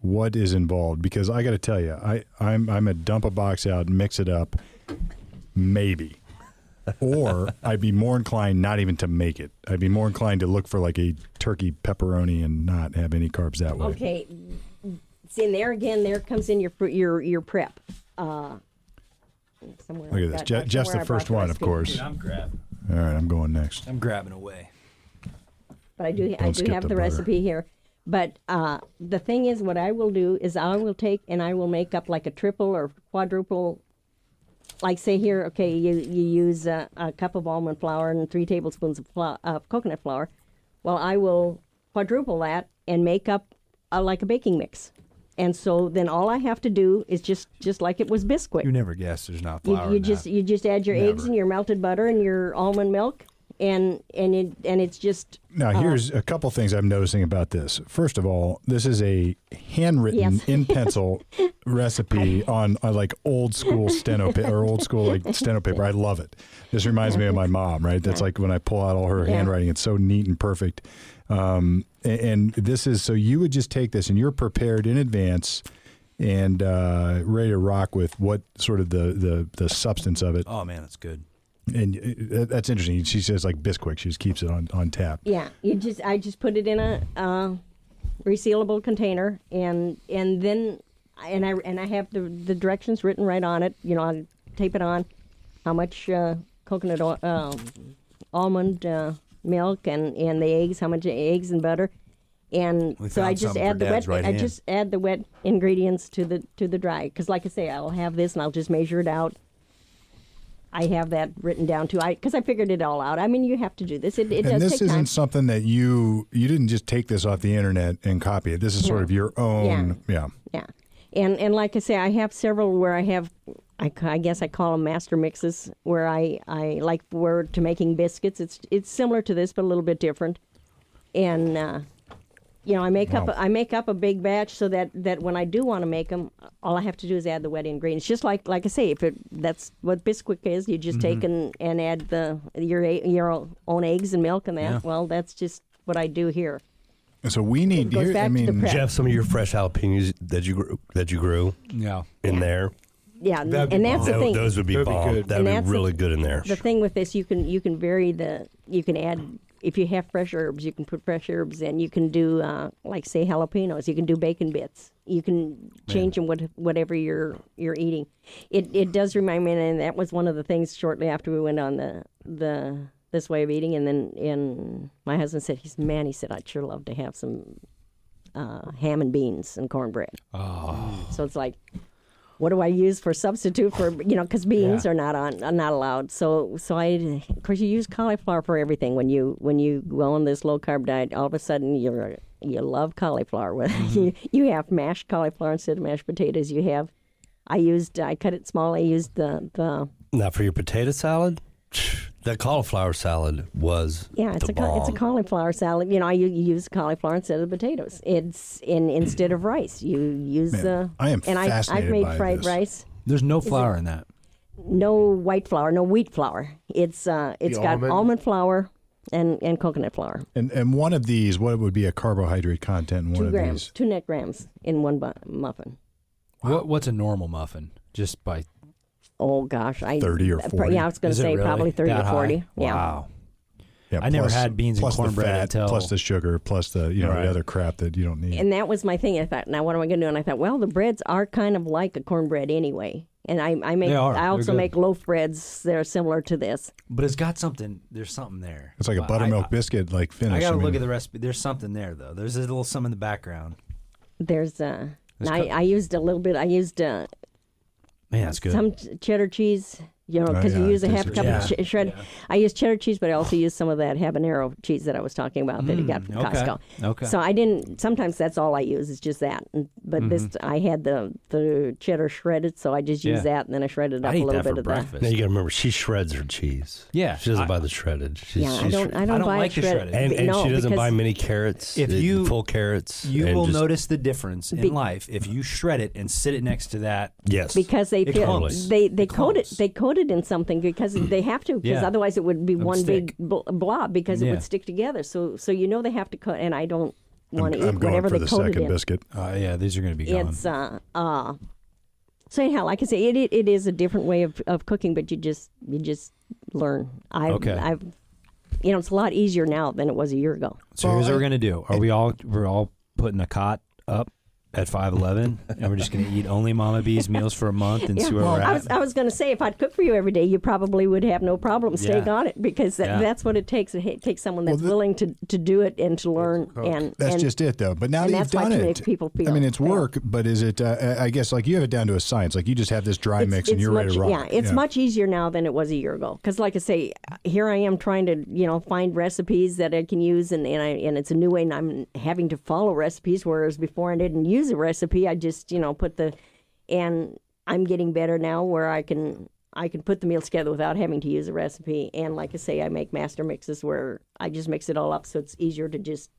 What is involved? Because I got to tell you, I I'm I'm a dump a box out, mix it up, maybe, or I'd be more inclined not even to make it. I'd be more inclined to look for like a turkey pepperoni and not have any carbs that way. okay, see, and there again, there comes in your your your prep. Uh, somewhere Look at I've this. got- Je- Jeff's the I first one, of recipe. course. I'm grabbing. All right, I'm going next. I'm grabbing away. But I do I Don't do have the the, recipe here. But uh, the thing is, what I will do is I will take and I will make up like a triple or quadruple. Like say here, okay, you you use a, a cup of almond flour and three tablespoons of flour, uh, coconut flour. Well, I will quadruple that and make up uh, like a baking mix. And so then all I have to do is just just like it was biscuit. You never guess there's not You, flour. you in just you just add your eggs and your melted butter and your almond milk, and and it and it's just Now, here's a couple things I'm noticing about this. First of all, this is a handwritten Yes. in pencil recipe on, on like old school steno pa- or old school like steno paper. I love it. This reminds me of my mom, right? That's like when I pull out all her Yeah. handwriting. It's so neat and perfect. Um, a- and, this is so you would just take this and you're prepared in advance and uh, ready to rock with what sort of the, the, the substance of it. Oh man, that's good. And uh, that's interesting. She says like Bisquick. She just keeps it on, on tap. Yeah, you just I just put it in a uh, resealable container, and and then and I and I have the the directions written right on it. You know, I tape it on how much uh, coconut oil, um almond uh, milk and and the eggs, how much eggs and butter, and We so I just add the wet. Right I hand. just add the wet ingredients to the to the dry because, like I say, I'll have this and I'll just measure it out. I have that written down too. I because I figured it all out. I mean, you have to do this. It, it and does this isn't time. something that you you didn't just take this off the internet and copy it. This is sort No. of your own. Yeah. Yeah, and and like I say, I have several where I have, I, I guess I call them master mixes, where I I like where to making biscuits. It's it's similar to this, but a little bit different. And uh, you know, I make up Wow. a, I make up a big batch so that that when I do want to make them, all I have to do is add the wet ingredients. Just like like I say, if it that's what Bisquick is, you just take mm-hmm. and, and add the your your own eggs and milk and that. Yeah. Well, that's just what I do here. And so we need. goes Here, back I to mean. Jeff, some of your fresh jalapenos that you grew, that you grew Yeah. in there, Yeah, That'd and that's the thing. those would be That'd be bomb. good. That And would be that's the- really good in there. the thing with this you can you can vary the you can add if you have fresh herbs you can put fresh herbs in. You can do uh, like say jalapenos. You can do bacon bits. You can change them with whatever you're you're eating. It it does remind me and that was one of the things shortly after we went on the the this way of eating and then and my husband said he's man he said I'd sure love to have some uh, ham and beans and cornbread. Oh. so it's like, what do I use for substitute for you know? Because beans are not on are not allowed. So so I of course you use cauliflower for everything when you when you go on this low carb diet. All of a sudden you're you love cauliflower. Mm-hmm. you you have mashed cauliflower instead of mashed potatoes. You have. I used I cut it small. I used the the not for your potato salad, that cauliflower salad was Yeah, it's the a ca- it's a cauliflower salad. You know, you, you use cauliflower instead of the potatoes. It's in instead of rice. You use Man, uh, I am and I, I've made by fried this. rice. There's no flour in that. no white flour, no wheat flour. It's uh, it's The got almond? almond? flour, and and coconut flour. And and one of these, what would be a carbohydrate content in one two of grams, these? two net grams in one bu- muffin. What, what's a normal muffin? Just by Oh gosh, I 30 or uh, 40? Yeah, I was going to say really probably thirty that to high? forty. Yeah. Wow. Yeah, I never had beans and cornbread the fat, until- plus the sugar, plus the you know Right. the other crap that you don't need. And that was my thing. I thought, now what am I going to do? And I thought, well, the breads are kind of like a cornbread anyway. And I, I make, I also make loaf breads that are similar to this. But it's got something. There's something there. it's like a buttermilk I, biscuit, like finish. I, gotta mean, look at the recipe. There's something there though. There's a little some in the background. There's, uh, There's I, I used a little bit. I used uh, Man, that's good. some cheddar cheese. You know, Oh, because yeah, you use a half tastes cup good. of ch- shred. I use cheddar cheese, but I also use some of that habanero cheese that I was talking about that you got from Mm, okay. Costco. Okay. So I didn't. Sometimes that's all I use is just that. And- But this, I had the the cheddar shredded, so I just use Mm-hmm. Yeah. that, and then I shredded up I a little bit for of breakfast. Now you got to remember, she shreds her cheese. Yeah, she doesn't I- buy the shredded. She's, that. Yeah, I don't. I don't, I don't buy like the shredded. shredded. and, and no, she doesn't buy many carrots. If uh, you- full carrots, You will just- notice the difference in Be- life if you shred it and sit it next to that. Yes, because they feel they they It coat it clumps. they coat it in something because they have to because Yeah. otherwise it would be It would one big stick. bl- blob because it would stick together. So so you know they have to cut, and I don't want to eat I'm going whatever for they the coat it second in. biscuit. Uh, yeah, these are going to be gone. It's uh uh. So anyhow, like I say, it, it it is a different way of, of cooking, but you just you just learn. I Okay. I've you know it's a lot easier now than it was a year ago. so Well, here's what we're going to do. Are we all we're all putting a cot up at 511 and we're just going to eat only Mama B's meals for a month and see where we're I at? was, I was going to say if I'd cook for you every day, you probably would have no problem staying Yeah. on it because that, Yeah. that's what it takes. It takes someone that's the- willing to, to do it and to learn. And That's and just it, though. But now and that you've why done too many it, people feel I mean, it's fail. work, but is it? Uh, I guess like you have it down to a science. Like you just have this dry it's, mix and you're much, ready to rock. Yeah, it's much easier now than it was a year ago. Because, like I say, here I am trying to, you know, find recipes that I can use, and and, I, and it's a new way, and I'm having to follow recipes. Whereas before I didn't use a recipe, I just, you know, put the, and I'm getting better now where I can. I can put the meals together without having to use a recipe, and like I say, I make master mixes where I just mix it all up, so it's easier to just.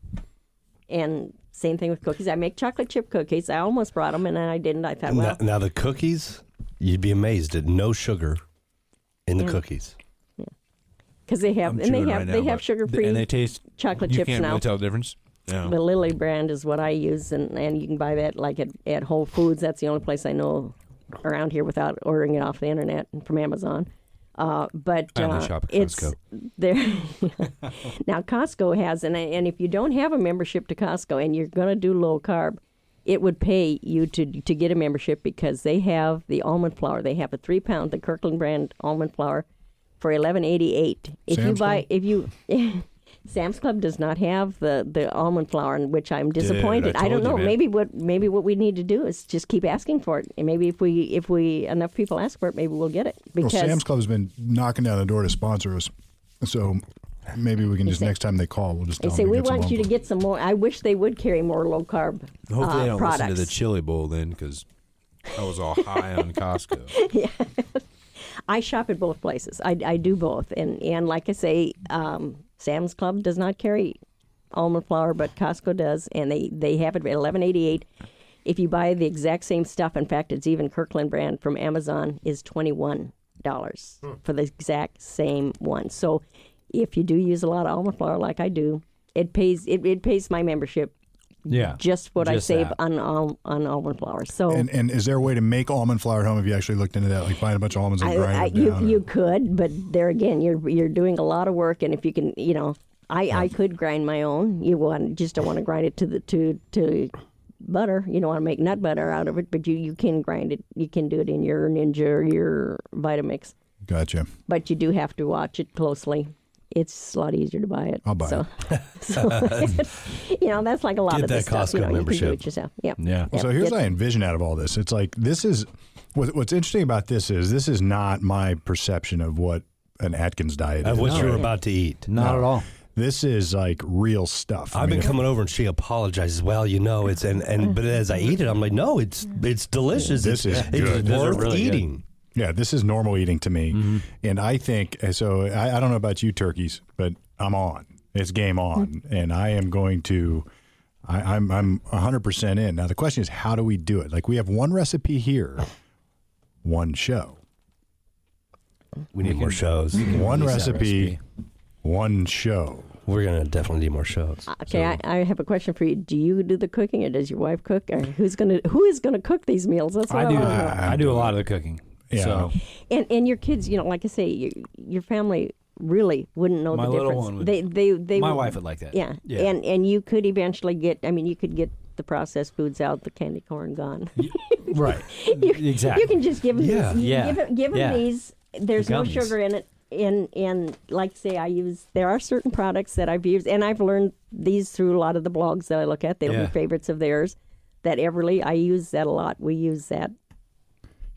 And same thing with cookies. I make chocolate chip cookies. I almost brought them, and then I didn't. I thought, well, now, now the cookies, you'd be amazed at no sugar in the Mm. cookies. Yeah, because they have I'm and they have right they now, have sugar free and they taste chocolate you chips can't now. really tell the difference. Yeah. The Lily brand is what I use, and, and you can buy that like at, at Whole Foods. That's the only place I know around here without ordering it off the internet and from Amazon. Uh, but I only uh, shop at it's Costco. there. now Costco has, and and if you don't have a membership to Costco and you're going to do low carb, it would pay you to to get a membership because they have the almond flour. They have a three pound, the Kirkland brand almond flour, for eleven eighty eight. If you buy, Club? if you. Sam's Club does not have the, the almond flour, in which I'm disappointed. I I, don't told you, know. maybe what maybe what we need to do is just keep asking for it, and maybe if we if we enough people ask for it, maybe we'll get it. Well, Because Sam's Club's been knocking down the door to sponsor us, so maybe we can just say- next time they call, we'll just they tell say them we to get some want you to get some more. I wish they would carry more low carb Hopefully, uh, they don't products. listen to the chili bowl then, because I was all high on Costco. I shop at both places. I, I do both, and and like I say, um, Sam's Club does not carry almond flour, but Costco does, and they they have it at eleven eighty eight. If you buy the exact same stuff, in fact, it's even Kirkland brand from Amazon is twenty one dollars hmm. for the exact same one. So, if you do use a lot of almond flour, like I do, it pays it, it pays my membership yeah. just what I save that. on al- on almond flour. So And, and is there a way to make almond flour at home? Have you actually looked into that? Like find a bunch of almonds and I, grind I, it you down? you or- could, but there again, you're you're doing a lot of work, and if you can, you know, I, I could grind my own. You want just don't want to grind it to the to to butter. You don't want to make nut butter out of it, but you you can grind it. You can do it in your Ninja or your Vitamix, Gotcha. but you do have to watch it closely. It's a lot easier to buy it. I'll buy so, so you know that's like a lot Get of that this stuff. You Costco know, you can do it yourself. Yeah. Yeah. Yep, so here's get- what I envision out of all this. It's like this is what, what's interesting about this is this is not my perception of what an Atkins diet Of is. what you're right? about to eat. Not No. at all. This is like real stuff. I I've mean, been coming over and she apologizes. Well, you know, it's and, and but as I eat it, I'm like, no, it's it's delicious. This it's, is it's good. These are worth really good. Eating. Yeah, this is normal eating to me, mm-hmm. and I think so. I, I don't know about you turkeys, but I'm on. It's game on, mm-hmm. and I am going to. I, I'm I'm 100 percent in. Now the question is, how do we do it? Like we have one recipe here, one show, We need more shows. one recipe, recipe. one show. We're gonna definitely need more shows. Uh, okay, So- I, I have a question for you. Do you do the cooking, or does your wife cook, or who's gonna who is gonna cook these meals? That's what I do. I I do do a lot of the cooking. Yeah. So And and your kids, you know, like I say, your, your family really wouldn't know My the little difference. one would- they they they my would- wife would like that. Yeah. Yeah. and and you could eventually get. I mean, you could get the processed foods out, the candy corn gone. right. you, exactly. You can just give them. Yeah. these, Yeah. Give, them- give them Yeah. these. There's The no sugar in it. And and like say, I use there are certain products that I've used, and I've learned these through a lot of the blogs that I look at. They'll Yeah. be favorites of theirs. That Everly, I use that a lot. We use that.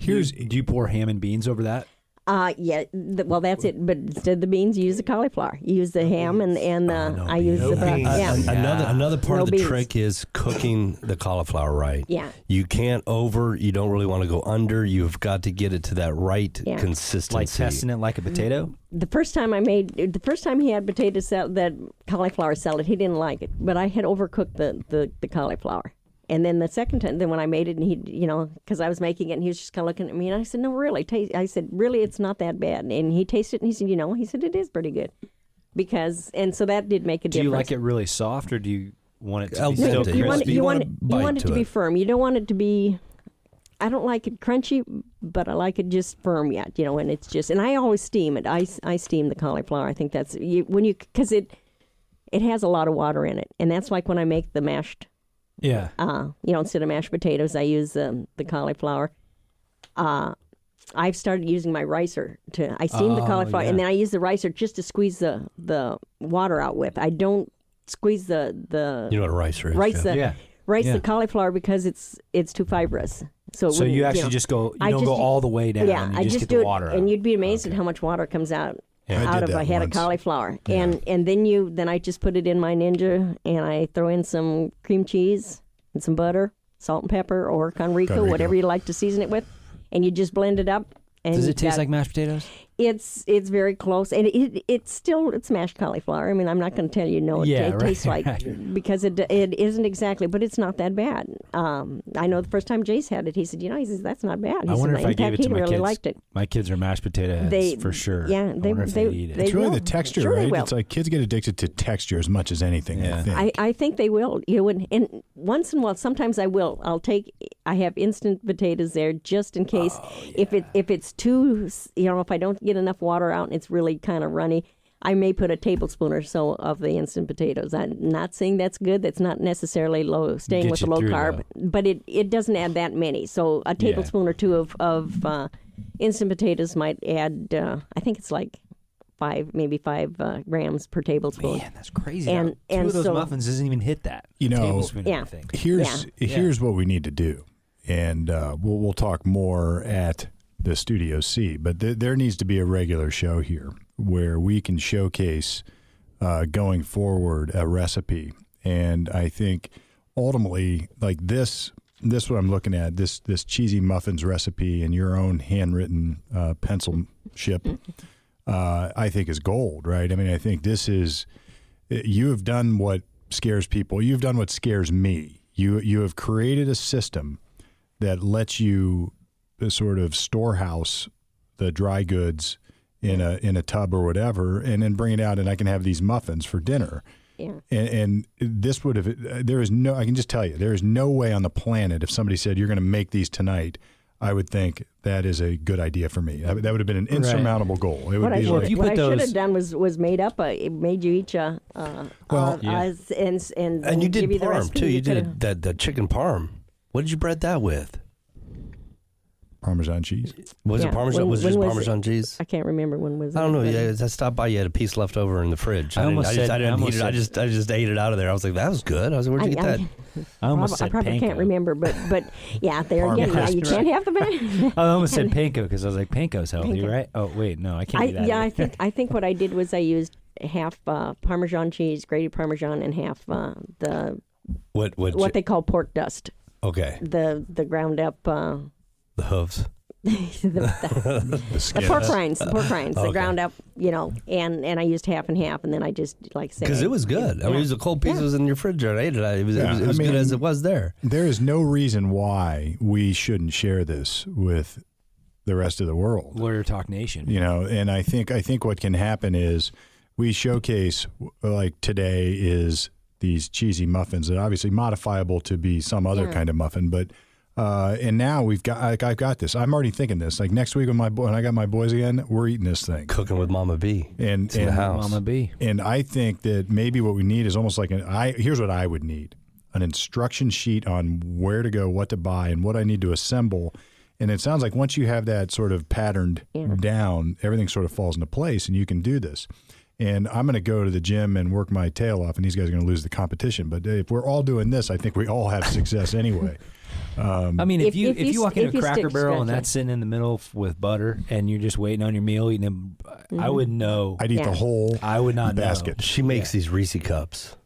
Here's do you pour ham and beans over that? Uh yeah. The, well, that's it. But instead of the beans, you use the cauliflower. You use the ham, and and uh, no I use No the bro- beans. yeah. Another another part No of the beans. trick is cooking the cauliflower right. Yeah. You can't over. You don't really want to go under. You've got to get it to that right Yeah. consistency. Like testing it like a potato? the first time I made the first time he had potato salad, that cauliflower salad, he didn't like it, but I had overcooked the the, the cauliflower. And then the second time, then when I made it, and he, you know, because I was making it, and he was just kind of looking at me, and I said, "No, really." Taste. I said, "Really, it's not that bad." And he tasted it, and he said, "You know," he said, "It is pretty good," because, and so that did make a Do difference. Do you like it really soft or do you want it to Al be dente. still you want it, You you want want you want it to to be it. firm. You don't want it to be. I don't like it crunchy, but I like it just firm yet. You know, and it's just. And I always steam it. I, I steam the cauliflower. I think that's you, when you because it it has a lot of water in it, and that's like when I make the mashed. Yeah. Uh, you know, instead of mashed potatoes, I use um, the cauliflower. Uh, I've started using my ricer to. I steam the Oh, cauliflower, and then I use the ricer just to squeeze the the water out with. I don't squeeze the the You know what a ricer is? rice yeah. the Yeah. rice Yeah. the cauliflower because it's it's too fibrous. So, it So you wouldn't, actually know. just go, you I don't just go do- all the way down. yeah, you I just, just get do the it, water out. and you'd be amazed at how much water comes out I out did of a that head once. of cauliflower. And and then you then I just put it in my Ninja and I throw in some cream cheese and some butter, salt and pepper, or Konriko, Konriko. whatever you like to season it with, and you just blend it up. And Does it taste got- like mashed potatoes? It's it's very close, and it it's still it's mashed cauliflower. I mean, I'm not going to tell you no, it, Yeah, it right, tastes like right. because it it isn't exactly, but it's not that bad. Um, I know the first time Jace had it, he said, you know, he says that's not bad. He I wonder said, if I gave it to my really kids. liked it. My kids are mashed potato heads They- for sure. yeah, I they- wonder if they- they'd eat it. they- it's really will. the texture, Sure right? It's like kids get addicted to texture as much as anything. I think. I, I think they will. You know, and, and once in a while, sometimes I will. I'll take. I have instant potatoes there just in case. If it if it's too, you know, if I don't get enough water out and it's really kind of runny, I may put a tablespoon or so of the instant potatoes. I'm not saying that's good. That's not necessarily low, staying Get with you the low through, carb, but it it doesn't add that many. So a tablespoon or two of of uh, instant potatoes might add. Uh, I think it's like five, maybe five uh, grams per tablespoon. Man, that's crazy. And- Two and of those so- muffins doesn't even hit that. You know- tablespoon, Yeah. I think. here's Yeah. here's what we need to do, and uh, we'll we'll talk more at the Studio C. But th- there needs to be a regular show here where we can showcase uh, going forward a recipe, and I think ultimately like this. This what I'm looking at this this cheesy muffins recipe and your own handwritten uh, pencil ship. Uh, I think is gold, right? I mean, I think this is you have done what scares people. You've done what scares me. You you have created a system that lets you sort of storehouse the dry goods in a in a tub or whatever, and then bring it out, and I can have these muffins for dinner. Yeah. And, and this would have there is no I can just tell you there is no way on the planet if somebody said you're going to make these tonight. I would think that is a good idea for me. That, that would have been an insurmountable goal. It would What I be should, like, if you what put I should have done was was made up. A, it made you each a. Uh, Well, uh, Yeah. uh, and and And you give did you the parm recipe. too. You coulda- did that that chicken parm. What did you bread that with? Parmesan cheese. Was Yeah. it Parmesan? When- was it just was it? Parmesan cheese? I can't remember when was. I don't know. Yeah, I stopped by. You had a piece left over in the fridge. I didn't- almost I just, said- I I didn't almost heat it. I just, I just ate it out of there. I was like, that was good. I was like, where'd you I, get that? I almost prob- said I probably panko. can't remember, but but yeah, there again, Parmesan. now you can't have the pan. I almost said panko because I was like, panko's healthy, Panko. right? Oh, wait, no, I can't I, do that. yeah, I think I think what I did was I used half uh, Parmesan cheese, grated Parmesan, and half uh, the What? What? what they call pork dust, okay, the the ground up. Uh, the hooves. the, the, The the pork rinds, the pork rinds, the ground up, you know, and and I used half and half, and then I just like say Because it was good. I mean, it was the cold piece Yeah. was in your fridge. I ate it. I- It was, it was, it was I good mean- as it was there. There is no reason why we shouldn't share this with the rest of the world. Lawyer Talk Nation. You know, and I think I think what can happen is we showcase like today is these cheesy muffins that are obviously modifiable to be some other Yeah. kind of muffin, but. Uh, and now we've got, like, I've got this. I'm already thinking this. Like next week when my boy, when I got my boys again, we're eating this thing. Cooking with Mama B. And It's in the house. Mama B. and I think that maybe what we need is almost like an. I here's what I would need: an instruction sheet on where to go, what to buy, and what I need to assemble. And it sounds like once you have that sort of patterned Yeah. down, everything sort of falls into place, and you can do this. And I'm going to go to the gym and work my tail off, and these guys are going to lose the competition. But if we're all doing this, I think we all have success anyway. Um, I mean, if, If- you if if, you you walk st- into a Cracker stick Barrel and that's sitting in the middle f- with butter, and you're just waiting on your meal, eating them, I mm-hmm. would know. I'd eat Yeah. the whole I would not know. basket. She makes these Reese cups,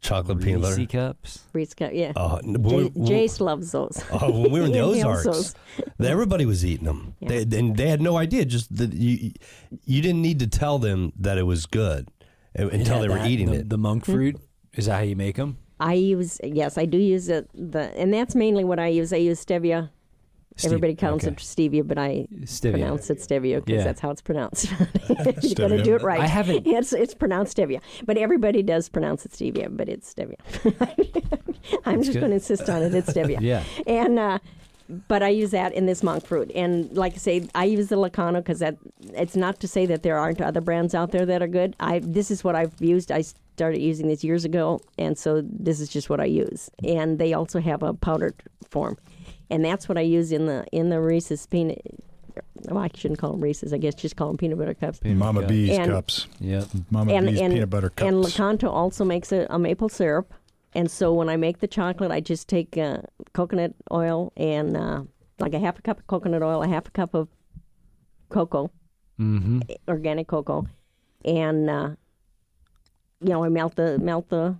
chocolate peanut butter. Cups. Reese cut, yeah. Oh, n- J- when we- Jace loves those. Oh, when we were in the Ozarks, everybody was eating them. Yeah. They, and they had no idea. Just that you, you didn't need to tell them that it was good uh, until Yeah, they were that- eating the, it. The monk fruit. Is that how you make them? I use yes, I do use it. The and that's mainly what I use. I use stevia. Everybody calls it stevia, but I Stevia. pronounce it stevia because Yeah. that's how it's pronounced. you got to do it right. I haven't- It's it's pronounced stevia, but everybody does pronounce it stevia, but it's stevia. I'm just going to insist on it. It's stevia. Yeah. And uh, but I use that in this monk fruit, and like I say, I use the Lakanto because that it's not to say that there aren't other brands out there that are good. I this is what I've used. I started using this years ago, and so this is just what I use. And they also have a powdered form, and that's what I use in the in the Reese's peanut. Well, I shouldn't call them Reese's. I guess just call them peanut butter cups. Mama B's And- cups. Yep. Mama and B's and, peanut butter cups. and Lakanto also makes a, a maple syrup. And so when I make the chocolate, I just take uh, coconut oil and uh, like a half a cup of coconut oil, a half a cup of cocoa, Mm-hmm. organic cocoa, and uh, you know I melt the melt the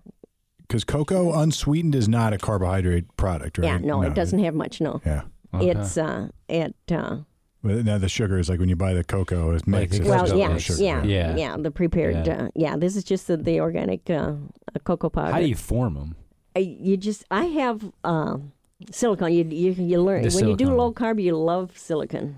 Because cocoa unsweetened is not a carbohydrate product, right? yeah no, it doesn't have much no Yeah. it's uh it uh, now the sugar is like when you buy the cocoa, it makes the it. well yeah sugar, yeah, yeah Yeah. the prepared Yeah. uh, yeah this is just the, the organic uh, uh, cocoa powder. How do you form them? I, you just I have um, silicone. You you you learn The when you do low carb. You love silicone.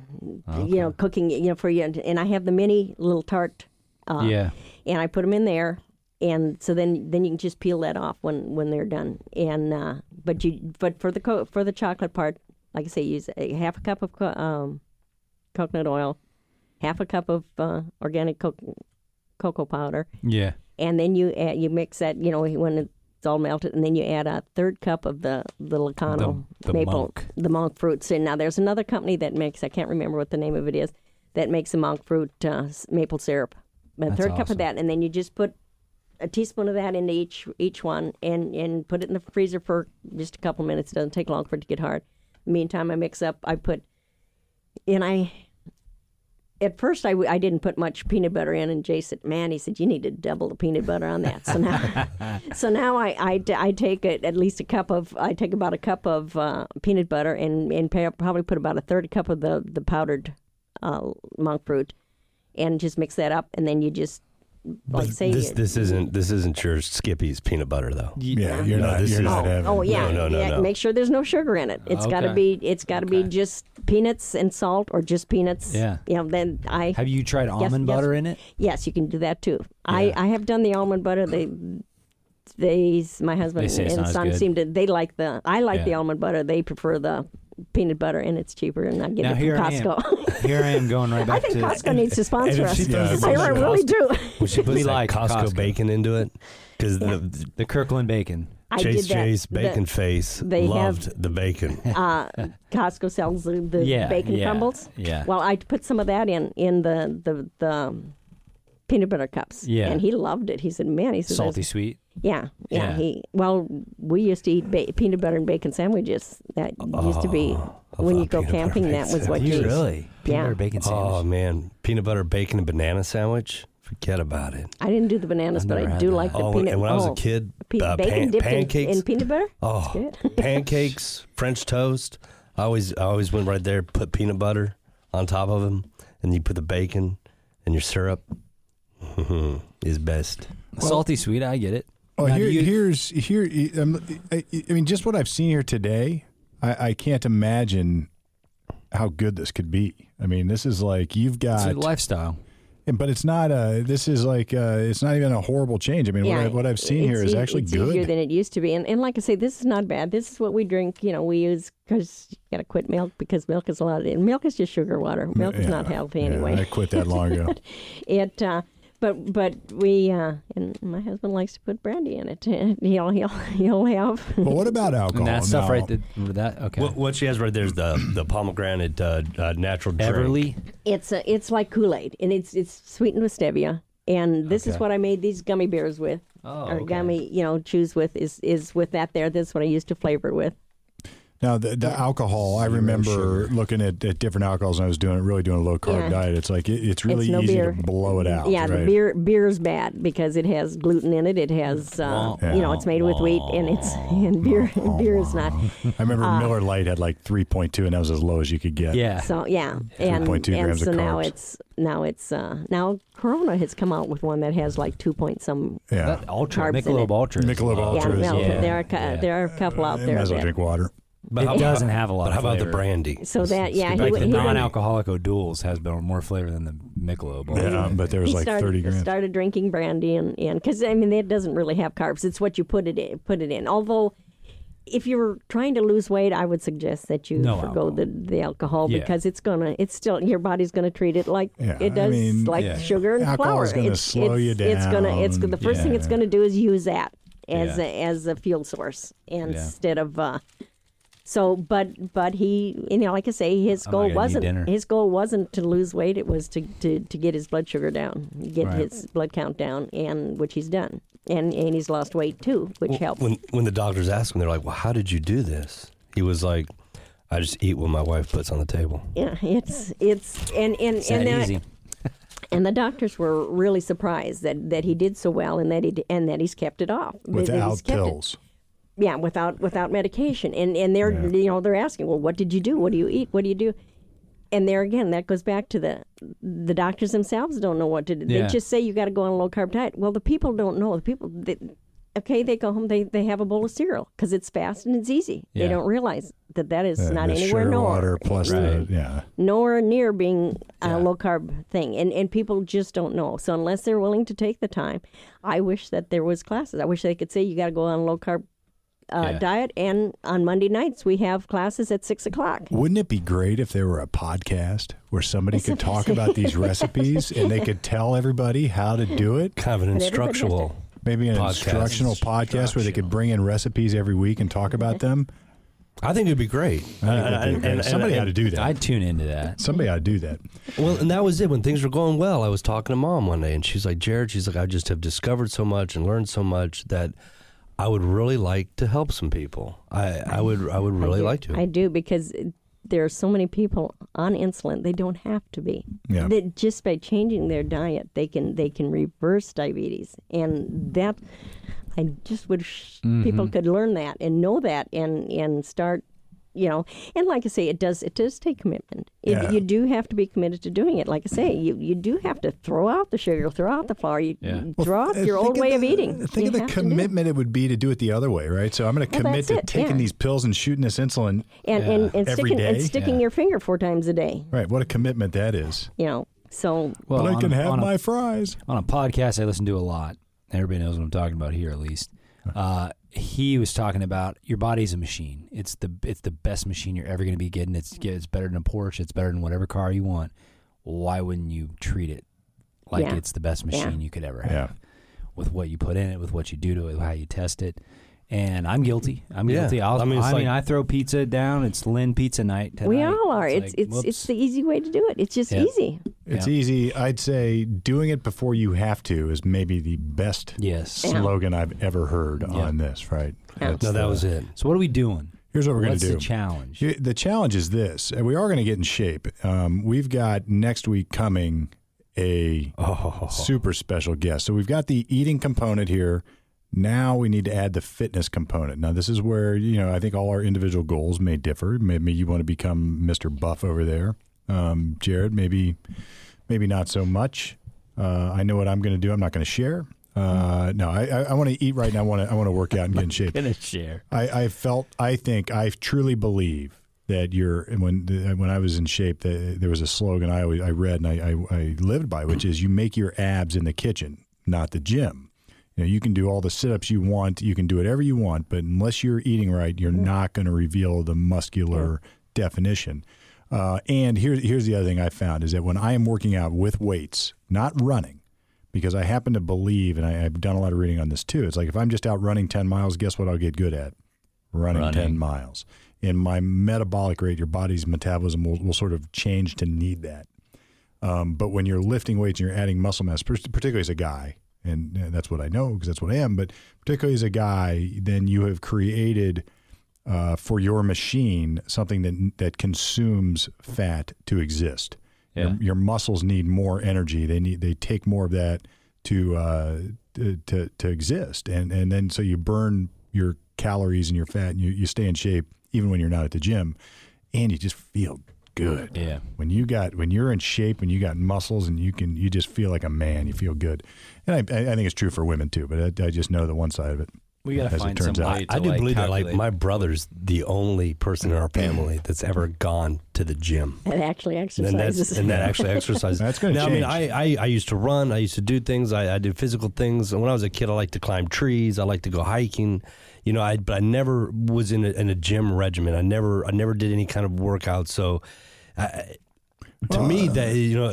You know, cooking. You know, for you. And I have the mini little tart. Uh, yeah. And I put them in there, and so then then you can just peel that off when when they're done. And uh, but you but for the co- for the chocolate part, like I say, use a half a cup of co- um, coconut oil, half a cup of uh, organic co- cocoa powder, Yeah. and then you add, you mix that you know when it's all melted, and then you add a third cup of the the The- the maple monk. the monk fruits. And now there's another company that makes I can't remember what the name of it is that makes a monk fruit uh, maple syrup. But a That's third cup of that, and then you just put a teaspoon of that into each each one, and and put it in the freezer for just a couple minutes. It doesn't take long for it to get hard. Meantime, I mix up. I put, and I at first I, w- I didn't put much peanut butter in and Jay said man he said you need to double the peanut butter on that so now so now I, I, I take it at least a cup of I take about a cup of uh, peanut butter and, and probably put about a third cup of the, the powdered uh, monk fruit and just mix that up and then you just like But say this this isn't this isn't your Skippy's peanut butter though. Yeah, you're No, not. this You're is- not Oh, having. oh yeah, No, no, no, yeah. no. Make sure there's no sugar in it. It's got to be. It's got to be just peanuts and salt, or just peanuts. Yeah. You know, then I Have you tried almond yes. butter in it? Yes, you can do that too. Yeah. I, I have done the almond butter. They they my husband They and son good. seem to they like the I like the almond butter. They prefer the peanut butter and it's cheaper and I get Now it here from I am. Costco. Here I am going right back I think to Costco needs to sponsor us. she does, I we should really do. When she puts We like Costco, Costco. bacon into it, because the the Kirkland bacon. I Chase did that. Chase The- bacon face they loved have- the bacon. uh, Costco sells the, the Yeah, bacon yeah, crumbles. yeah. Well, I put some of that in in the the the um, peanut butter cups. Yeah. And he loved it. He said, "Man, he said, Salty sweet. Yeah, yeah, Yeah. He well, we used to eat ba- peanut butter and bacon sandwiches. That used to be I when you go camping. That was what Do you you really? Peanut Yeah. butter bacon sandwich. Oh man, peanut butter bacon and banana sandwich. Forget about it. I didn't do the bananas, I've but I do that. like the Oh, peanut. and when I was oh, a kid, pe- uh, bacon pan- dipped in, pancakes. in peanut butter. Oh, Good. pancakes, French toast. I always, I always went right there, put peanut butter on top of them, and you put the bacon and your syrup. is best. Salty sweet. I get it. Oh, Now, here, you- here's here. Um, I, I mean, just what I've seen here today, I, I can't imagine how good this could be. I mean, this is like you've It's got a lifestyle. But it's not a. This is like uh, it's not even a horrible change. I mean, what, I, what I've seen here it's is actually it's easier good. than it used to be. And, and like I say, this is not bad. This is what we drink. You know, we use because you got to quit milk because milk is a lot of and milk is just sugar water. Milk is not healthy yeah, anyway. I quit that long ago. It, uh, but but we uh, and my husband likes to put brandy in it. he'll he'll he'll have. but what about alcohol? And that stuff Now, right there, that okay. What, what she has right there is the the pomegranate uh, uh, natural drink. Everly, It's a, it's like Kool Aid, and it's it's sweetened with stevia. And this is what I made these gummy bears with, Oh, or okay. gummy, you know, chews with is is with that there. This is what I used to flavor it with. Now the, the alcohol, I remember sugar. looking at, at different alcohols and I was doing really doing a low carb Yeah. diet. It's like it, it's really it's no easy beer. to blow it out. Yeah, the right? beer beer's bad because it has gluten in it. It has, uh, Yeah. you know, it's made with wheat, and it's and beer beer is not. I remember uh, Miller Lite had like 3.2, and that was as low as you could get. yeah. So yeah, and 3.2 and grams of so now carbs. it's now it's uh, now Corona has come out with one that has like two point some. Yeah. That Ultra, Carbs in Michelob it. Ultra. Michelob. Ultra yeah, is no, low. there are there are a couple out You there. might as well drink water. But It how- doesn't have a lot But of how about the brandy? So that yeah, he, Like the he, non-alcoholic O'Doul's has been more flavor than the Michelob. Ultra. Yeah, but there was he like started, 30 grams. started drinking brandy and and because I mean it doesn't really have carbs. It's what you put it in, put it in. Although. If you're trying to lose weight, I would suggest that you No forgo alcohol. the, the alcohol Yeah. because it's gonna, it's still your body's gonna treat it like Yeah, it I does, mean, like yeah. sugar and Alcohol flour. is gonna it's, slow you it's, It's gonna, it's the first thing it's gonna do is use that as Yeah. a, as a fuel source Yeah. instead of. Uh, so, but but he, you know, like I say, his I'm goal wasn't his goal wasn't to lose weight. It was to, to, to get his blood sugar down, get Right. his blood count down, and which he's done, and and he's lost weight too, which helps. When when the doctors asked him, they're like, "Well, how did you do this?" He was like, "I just eat what my wife puts on the table." yeah, it's it's and and It's and that that- easy. and the doctors were really surprised that that he did so well and that he d- and that he's kept it off that he's Without kept it. Pills. yeah, without without medication. And and they're Yeah. you know they're asking, well, what did you do? What do you eat? What do you do? And there again, that goes back to the the doctors themselves don't know what to do. Yeah. They just say you got to go on a low carb diet. Well, the people don't know. The people, they, okay, they go home, they they have a bowl of cereal because it's fast and it's easy. Yeah. They don't realize that that is Uh, not the anywhere sugar nowhere water plus the yeah. nowhere near being a Yeah. low carb thing and and people just don't know so unless they're willing to take the time i wish that there was classes i wish they could say you got to go on a low carb uh, Yeah. diet and on monday nights we have classes at six o'clock Wouldn't it be great if there were a podcast where somebody could talk about these recipes and they could tell everybody how to do it? Kind of an But everybody has to- instructional. Maybe an Podcast. instructional podcast where they could bring in recipes every week and talk about them. I think it'd be great. I think that'd be great. somebody ought to do that. I'd tune into that. somebody ought to do that. Well, and that was it. When things were going well, I was talking to mom one day, and she's like, "Jared, she's like, I just have discovered so much and learned so much that I would really like to help some people. I, I would, I would really I like to. i do because there are so many people on insulin they don't have to be Yeah. that just by changing their diet they can they can reverse diabetes and that i just wish mm-hmm. people could learn that and know that and and start you know and like i say it does it does take commitment it, Yeah. you do have to be committed to doing it like i say you you do have to throw out the sugar throw out the flour you Yeah. you Well, throw out uh, your think old way of eating Think You of the have to do it. commitment it would be to do it the other way, right? So I'm going to Well, commit that's to it, taking yeah. these pills and shooting this insulin. and, and, and Every sticking and sticking Yeah. your finger four times a day Right. What a commitment that is. you know so Well, but I can a- have on a- my fries. on a podcast I listen to a lot. Everybody knows what I'm talking about here, at least. Uh, he was talking about your body's a machine. It's the it's the best machine you're ever going to be getting. It's mm-hmm. it's better than a Porsche. It's better than whatever car you want. Why wouldn't you treat it like Yeah. it's the best Yeah. machine you could ever have? Yeah. With what you put in it, with what you do to it, how you test it. And I'm guilty. I'm Yeah. guilty. I'll, I I mean, mean, I throw pizza down. It's Lynn Pizza Night. Tonight. we all are it's like, it's it's the easy way to do it it's just Yeah. easy It's Yeah. easy. I'd say doing it before you have to is maybe the best yes. Yeah. slogan I've ever heard Yeah. on this, right? Yeah. That's no, that the- was it. So what are we doing? Here's what we're going to do. the challenge? The challenge is this, and we are going to get in shape. Um, we've got next week coming a Oh, super special guest. So we've got the eating component here. Now we need to add the fitness component. Now this is where you know I think all our individual goals may differ. Maybe you want to become Mr. Buff over there, um, Jared. Maybe, maybe not so much. Uh, I know what I'm going to do. I'm not going to share. Uh, no, I, I, I want to eat right now. I want to I want to work out and get in shape. Gonna share. I, I felt, I think, I truly believe that you're when when I was in shape, the, there was a slogan I always I read and I, I, I lived by, which is you make your abs in the kitchen, not the gym. You know, you can do all the sit-ups you want, you can do whatever you want, but unless you're eating right, you're not going to reveal the muscular definition. Uh, and here, here's the other thing I found is that when I am working out with weights, not running, because I happen to believe, and I, I've done a lot of reading on this too. It's like if I'm just out running 10 miles, guess what I'll get good at? Running, Running. 10 miles. And my metabolic rate, your body's metabolism will, will sort of change to need that. Um, but when you're lifting weights and you're adding muscle mass, particularly as a guy, and that's what I know because that's what I am, but particularly as a guy, then you have created uh, for your machine something that that consumes fat to exist. Yeah. Your, your muscles need more energy. They need they take more of that to uh, to, to to exist, and and then so you burn your calories and your fat, and you, you stay in shape even when you're not at the gym, and you just feel good Yeah. when you got when you're in shape and you got muscles and you can you just feel like a man you feel good and i, I think it's true for women too but i, I just know the one side of it We got As to it find turns some out. way I to do like believe that like my brother's the only person in our family that's ever gone to the gym. and actually And exercises. that's and that actually exercises. That's gonna now, I mean. I, I I used to run. I used to do things. I, I did physical things. And when I was a kid, I liked to climb trees. I liked to go hiking. You know, I but I never was in a, in a gym regimen. I never I never did any kind of workout. So, I, to me, uh, that you know,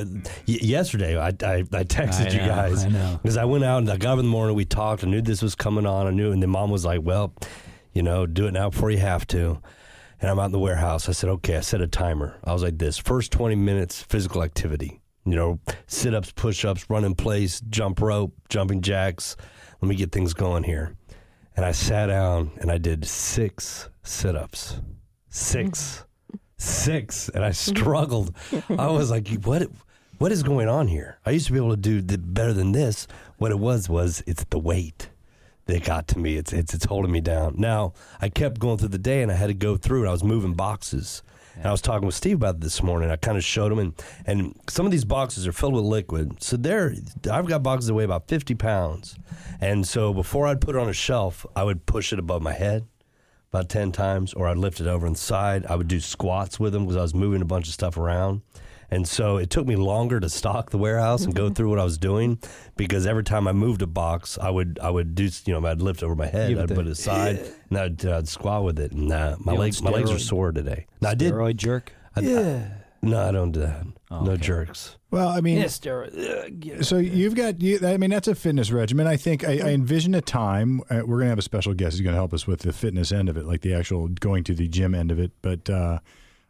y- yesterday I, I I texted I you know, guys I because I went out and I got up in the morning. We talked. I knew this was coming on. I knew, and then mom was like, "Well, you know, do it now before you have to." And I'm out in the warehouse. I said, "Okay." I set a timer. I was like, "This first 20 minutes physical activity. You know, sit ups, push ups, run in place, jump rope, jumping jacks. Let me get things going here." And I sat down and I did six sit ups, six, mm. six, and I struggled. I was like, "What? What is going on here?" I used to be able to do the, better than this. What it was was it's the weight that got to me. It's it's it's holding me down. Now I kept going through the day and I had to go through and I was moving boxes. And I was talking with Steve about this morning. I kind of showed him, and, and some of these boxes are filled with liquid. So there, I've got boxes that weigh about 50 pounds. And so before I'd put it on a shelf, I would push it above my head about 10 times, or I'd lift it over on the side. I would do squats with them because I was moving a bunch of stuff around. And so it took me longer to stock the warehouse and go through what I was doing because every time I moved a box, I would I would do you know I'd lift over my head, Yeah, I'd but put it aside, and I'd, uh, I'd squat with it. And uh, my You legs my legs are sore today. Now I did. Steroid jerk. I, I- no, I don't do that. Oh, no okay. jerks. well i mean steroid. so you've got you, i mean that's a fitness regimen i think i, I envision a time uh, we're going to have a special guest who's going to help us with the fitness end of it like the actual going to the gym end of it but uh,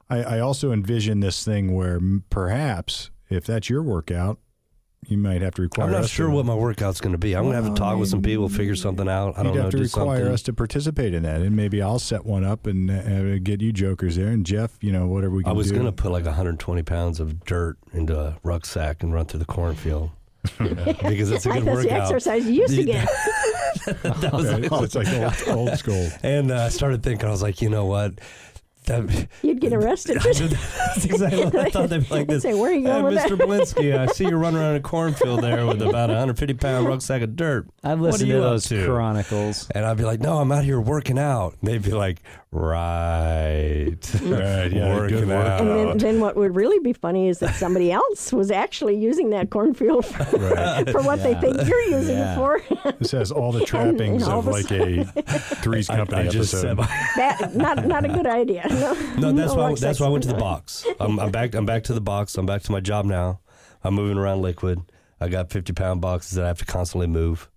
I, I also envision this thing where perhaps if that's your workout you might have to require I'm not us sure to, what my workout's going to be. I'm going to have Well, to I talk with some people, figure something out. I don't You'd have to require something. us to participate in that, and maybe I'll set one up and uh, get you jokers there, and Jeff, you know, whatever we can I was do. going to put like 120 pounds of dirt into a rucksack and run through the cornfield because it's a good That's the workout. exercise you used to get. that was Oh, it's like old, old school. And uh, I started thinking, I was like, you know what? That, You'd get arrested. that's exactly what I thought they'd be like this. Say, where are you Hey, going with Mr. that? Belinsky, I see you running around a cornfield there with about a 150 pound rucksack of dirt. I've What listened are to you up those to? chronicles. And I'd be like, no, I'm out here working out. And they'd be like, right. Right, yeah, working out. And then, then what would really be funny is that somebody else was actually using that cornfield for, for what they think you're using Yeah. it for. This has all the trappings all of of like a Three's I, Company I just said, episode. that not not a good idea. No, no, that's why. rucksacks. That's why I went to the box. I'm, I'm back. I'm back to the box. I'm back to my job now. I'm moving around liquid. I got 50 pound boxes that I have to constantly move.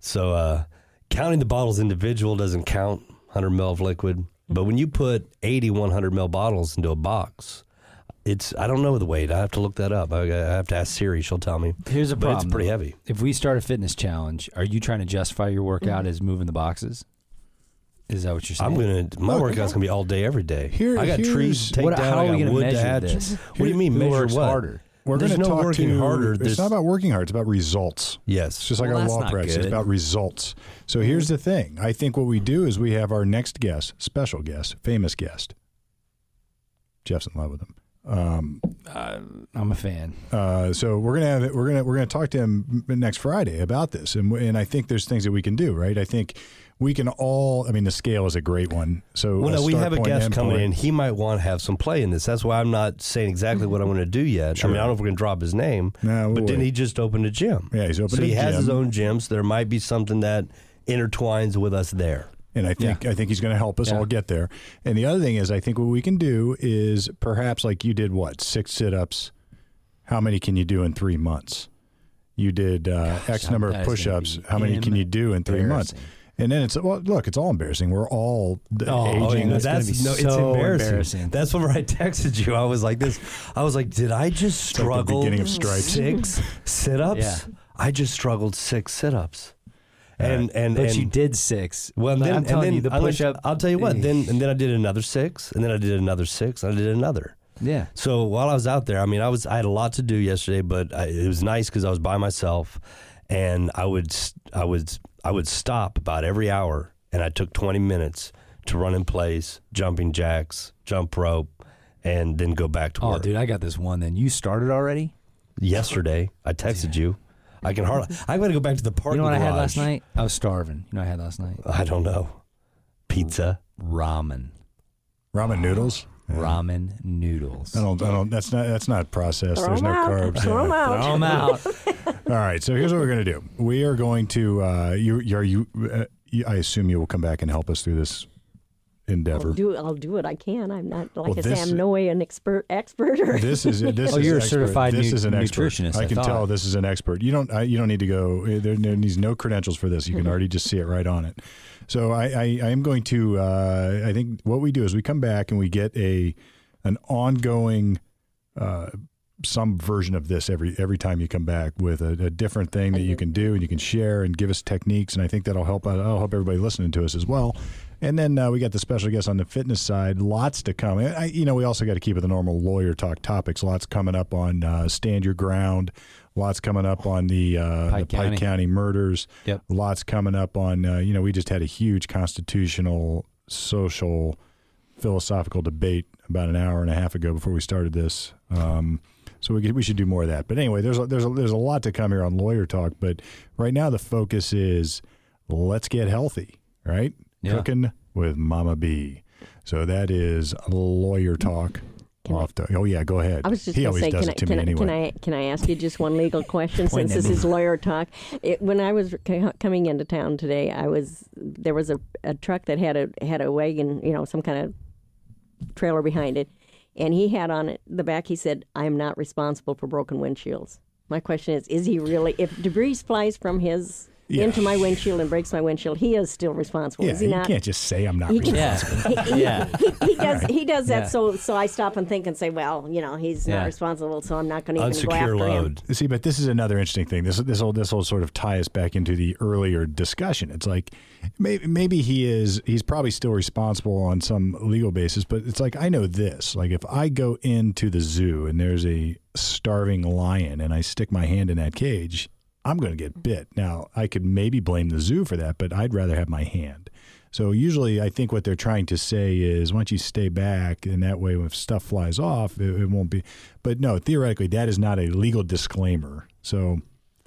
So uh, counting the bottles individual doesn't count 100 mil of liquid. But when you put 80 100 mil bottles into a box, it's I don't know the weight. I have to look that up. I, I have to ask Siri. She'll tell me. Here's a But problem. it's pretty heavy. If we start a fitness challenge, are you trying to justify your workout as moving the boxes? Is that what you're saying? I'm gonna. My Look, workout's gonna be all day, every day. Here- I got trees here's- to take What- down. how are we got gonna wood measure to add. this? What do you mean Who measure works what? harder? We're There's going to no talk working to, harder. It's There's- not about working hard. It's about results. Yes. It's just like Well, our that's law not practice. It's good. about results. So here's the thing. I think what we do is we have our next guest, special guest, famous guest. Jeff's in love with him. Um, Uh, I'm a fan. uh, so we're gonna have it. We're gonna we're gonna talk to him next Friday about this, and and I think there's things that we can do. Right. I think we can all. I mean, the scale is a great one. So Well, a no, we have a point, guest coming point. in. He might want to have some play in this. That's why I'm not saying exactly what I'm going to do yet. I mean, I don't know if we're going to drop his name, No, we'll but didn't he just open a gym? Yeah, he's opened So a he has his own gym. So there might be something that intertwines with us there. And I think I think he's going to help us Yeah. all get there. And the other thing is, I think what we can do is perhaps like you did what six sit ups. How many can you do in three months? You did uh, X number of push ups. How many can you do in three months? And then it's well, look, it's all embarrassing. We're all Oh, aging. yeah, that's be no, it's so embarrassing. embarrassing. That's when I texted you. I was like this. I was like, did I just like struggle beginning of Stripes. six sit ups? Yeah. I just struggled six sit ups. And and But and you did six. Well, then, I'm and telling then you, the push up. I'll tell you what. Then and then I did another six, and then I did another six, and I did another. Yeah. So while I was out there, I mean, I was I had a lot to do yesterday, but I, it was nice because I was by myself, and I would s- I would I would stop about every hour, and I took twenty minutes to run in place, jumping jacks, jump rope, and then go back to Oh, work. Oh, dude, I got this one. Then you started already. Yesterday, I texted you. I can hardly. I got to go back to the park. You parking. know what I had last night? I was starving. You know what I had last night? I don't know. Pizza. Ramen. ramen noodles. Ramen noodles. I don't. I don't. That's not. That's not processed. Throw There's 'em no out. carbs. Throw 'em Yeah. out. Throw 'em out. All right. So here's what we're going to do. We are going to. Uh, you. you- Are you? Uh, you- I assume you will come back and help us through this endeavor. I'll do I'll do what I can. I'm not like Well, I say. I'm no way an expert expert or This is this Oh, is you're a certified This nu- is an expert. nutritionist, I I can thought. tell this is an expert. You don't. I, you don't need to go. eh, There, there needs no credentials for this. You can already just see it right on it. So I, I, I am going to. Uh, I think what we do is we come back and we get a an ongoing. Uh, some version of this every every time you come back with a, a different thing that you can do and you can share and give us techniques and I think that'll help out. I'll help everybody listening to us as well. And then uh, we got the special guest on the fitness side. Lots to come. I, you know, we also got to keep it the normal lawyer talk topics. Lots coming up on uh, stand your ground. Lots coming up on the, uh, Pike the Pike County. County murders. Yep. Lots coming up on. Uh, you know, we just had a huge constitutional, social, philosophical debate about an hour and a half ago before we started this. Um, so we could, we should do more of that. But anyway, there's a, there's a, there's a lot to come here on lawyer talk. But right now the focus is let's get healthy, right? Yeah. Cooking with Mama B. So that is lawyer talk. Can I- Off to, oh yeah, go ahead. I was just he always say, does can I, it to can, me I, anyway. can I can I ask you just one legal question since this is lawyer talk? It, when I was c- coming into town today, I was there was a, a truck that had a had a wagon, you know, some kind of trailer behind it, and he had on it the back. He said, "I am not responsible for broken windshields." My question is: Is he really? If debris flies from his Yeah. into my windshield and breaks my windshield, he is still responsible. yeah, is he you not? can't just say I'm not He can- responsible. Yeah. yeah. he does he does that Yeah. so so I stop and think and say, well, you know, he's Yeah. not responsible, so I'm not going to even go Unsecure after him. load. See, but this is another interesting thing. This this will this will sort of tie us back into the earlier discussion. It's like maybe maybe he is he's probably still responsible on some legal basis, but it's like I know this. Like if I go into the zoo and there's a starving lion and I stick my hand in that cage, I'm going to get bit. Now I could maybe blame the zoo for that, but I'd rather have my hand. So usually, I think what they're trying to say is, why don't you stay back, and that way, if stuff flies off, it, it won't be. But no, theoretically, that is not a legal disclaimer. So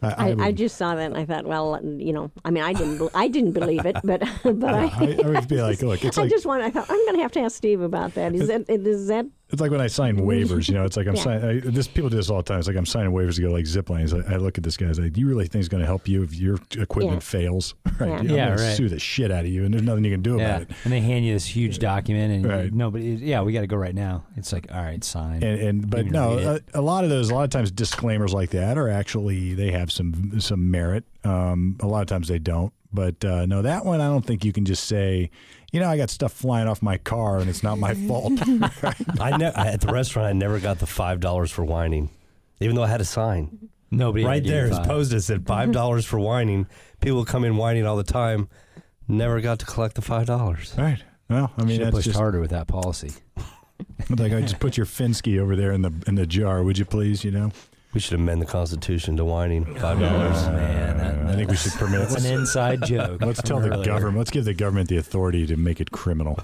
I, I, I, I just saw that and I thought, well, you know, I mean, I didn't, I didn't believe it, but, but I, I, I would be like, look, it's I like just want. I thought I'm going to have to ask Steve about that. Is that is that it's like when I sign waivers. You know, it's like I'm Yeah. signing. This people do this all the time. It's like I'm signing waivers to go like zip lines. I, I look at this guy. I like, do you really think it's going to help you if your equipment Yeah. fails? Right? Yeah. I'm Yeah, gonna right. Sue the shit out of you, and there's nothing you can do Yeah. about it. And they hand you this huge document, and Right. nobody. Yeah, we got to go right now. It's like, all right, sign. and, and but no, a, a lot of those, a lot of times disclaimers like that are actually they have some some merit. Um, a lot of times they don't, but uh, no, that one I don't think you can just say, you know, I got stuff flying off my car and it's not my fault. I ne- I- at the restaurant. I never got the five dollars for whining, even though I had a sign nobody right gave there. you It's posted. It said five dollars for whining. People come in whining all the time. Never got to collect the five dollars. right. Well, I mean, Should that's pushed just harder with that policy. like I just put your Finsky over there in the in the jar, would you please? You know, We should amend the Constitution to whining five dollars. Oh, man, that- I think we should permit. That's an inside joke. let's tell the Earlier. government. Let's give the government the authority to make it criminal.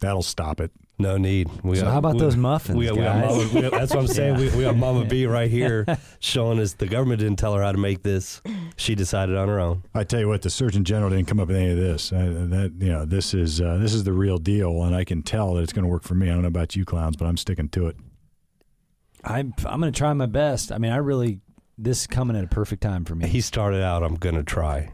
That'll stop it. No need. We So got- how about we- those muffins, We got, we got guys? Mama, we that's what I'm saying. We, we got Mama B right here showing us the government didn't tell her how to make this. She decided on her own. I tell you what, the Surgeon General didn't come up with any of this. Uh, that you know, this is uh, this is the real deal, and I can tell that it's going to work for me. I don't know about you clowns, but I'm sticking to it. I'm I'm gonna try my best. I mean, I really this is coming at a perfect time for me. He started out, I'm going to try.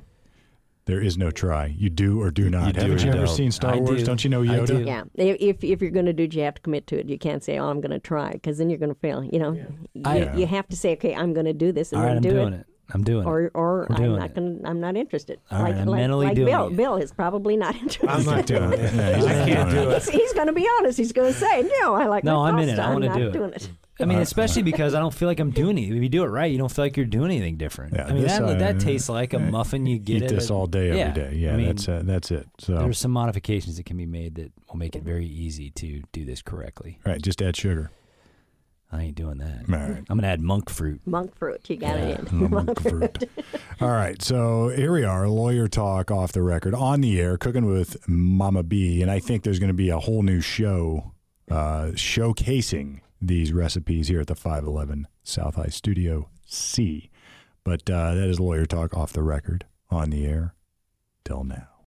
There is no try. You do or do not. do Haven't or you you ever don't. seen Star I Wars? do. Don't you know I Yoda? do. Yeah, if if you're going to do, it, you have to commit to it. You can't say, "Oh, I'm going to try," because then you're going to fail. You know, you, I- you have to say, "Okay, I'm going to do this," and All right, then I'm do doing it. it. I'm doing it. Or, or We're I'm not going. I'm not interested. All like right, I'm like, mentally like doing Bill. it. Bill is probably not interested. I'm not doing it. Yeah, he's I can't do it. it. he's going to be honest. He's going to say, "No, I like No, my I'm in it. I wanna not do it. doing it." I mean, especially because I don't feel like I'm doing it. If you do it right, you don't feel like you're doing anything different. Yeah, I mean, this, that, uh, that tastes like a uh, muffin you get Eat at this a- all day, every yeah. day. Yeah, I mean, that's uh, that's it. So, There's some modifications that can be made that will make it very easy to do this correctly. right, just add sugar. I ain't doing that. All right. I'm gonna add monk fruit. Monk fruit. You got it in. Monk fruit. All right, so here we are, lawyer talk off the record, on the air, cooking with Mama B, and I think there's going to be a whole new show uh, showcasing these recipes here at the 511 South High Studio C. But uh, that is lawyer talk off the record, on the air, till now.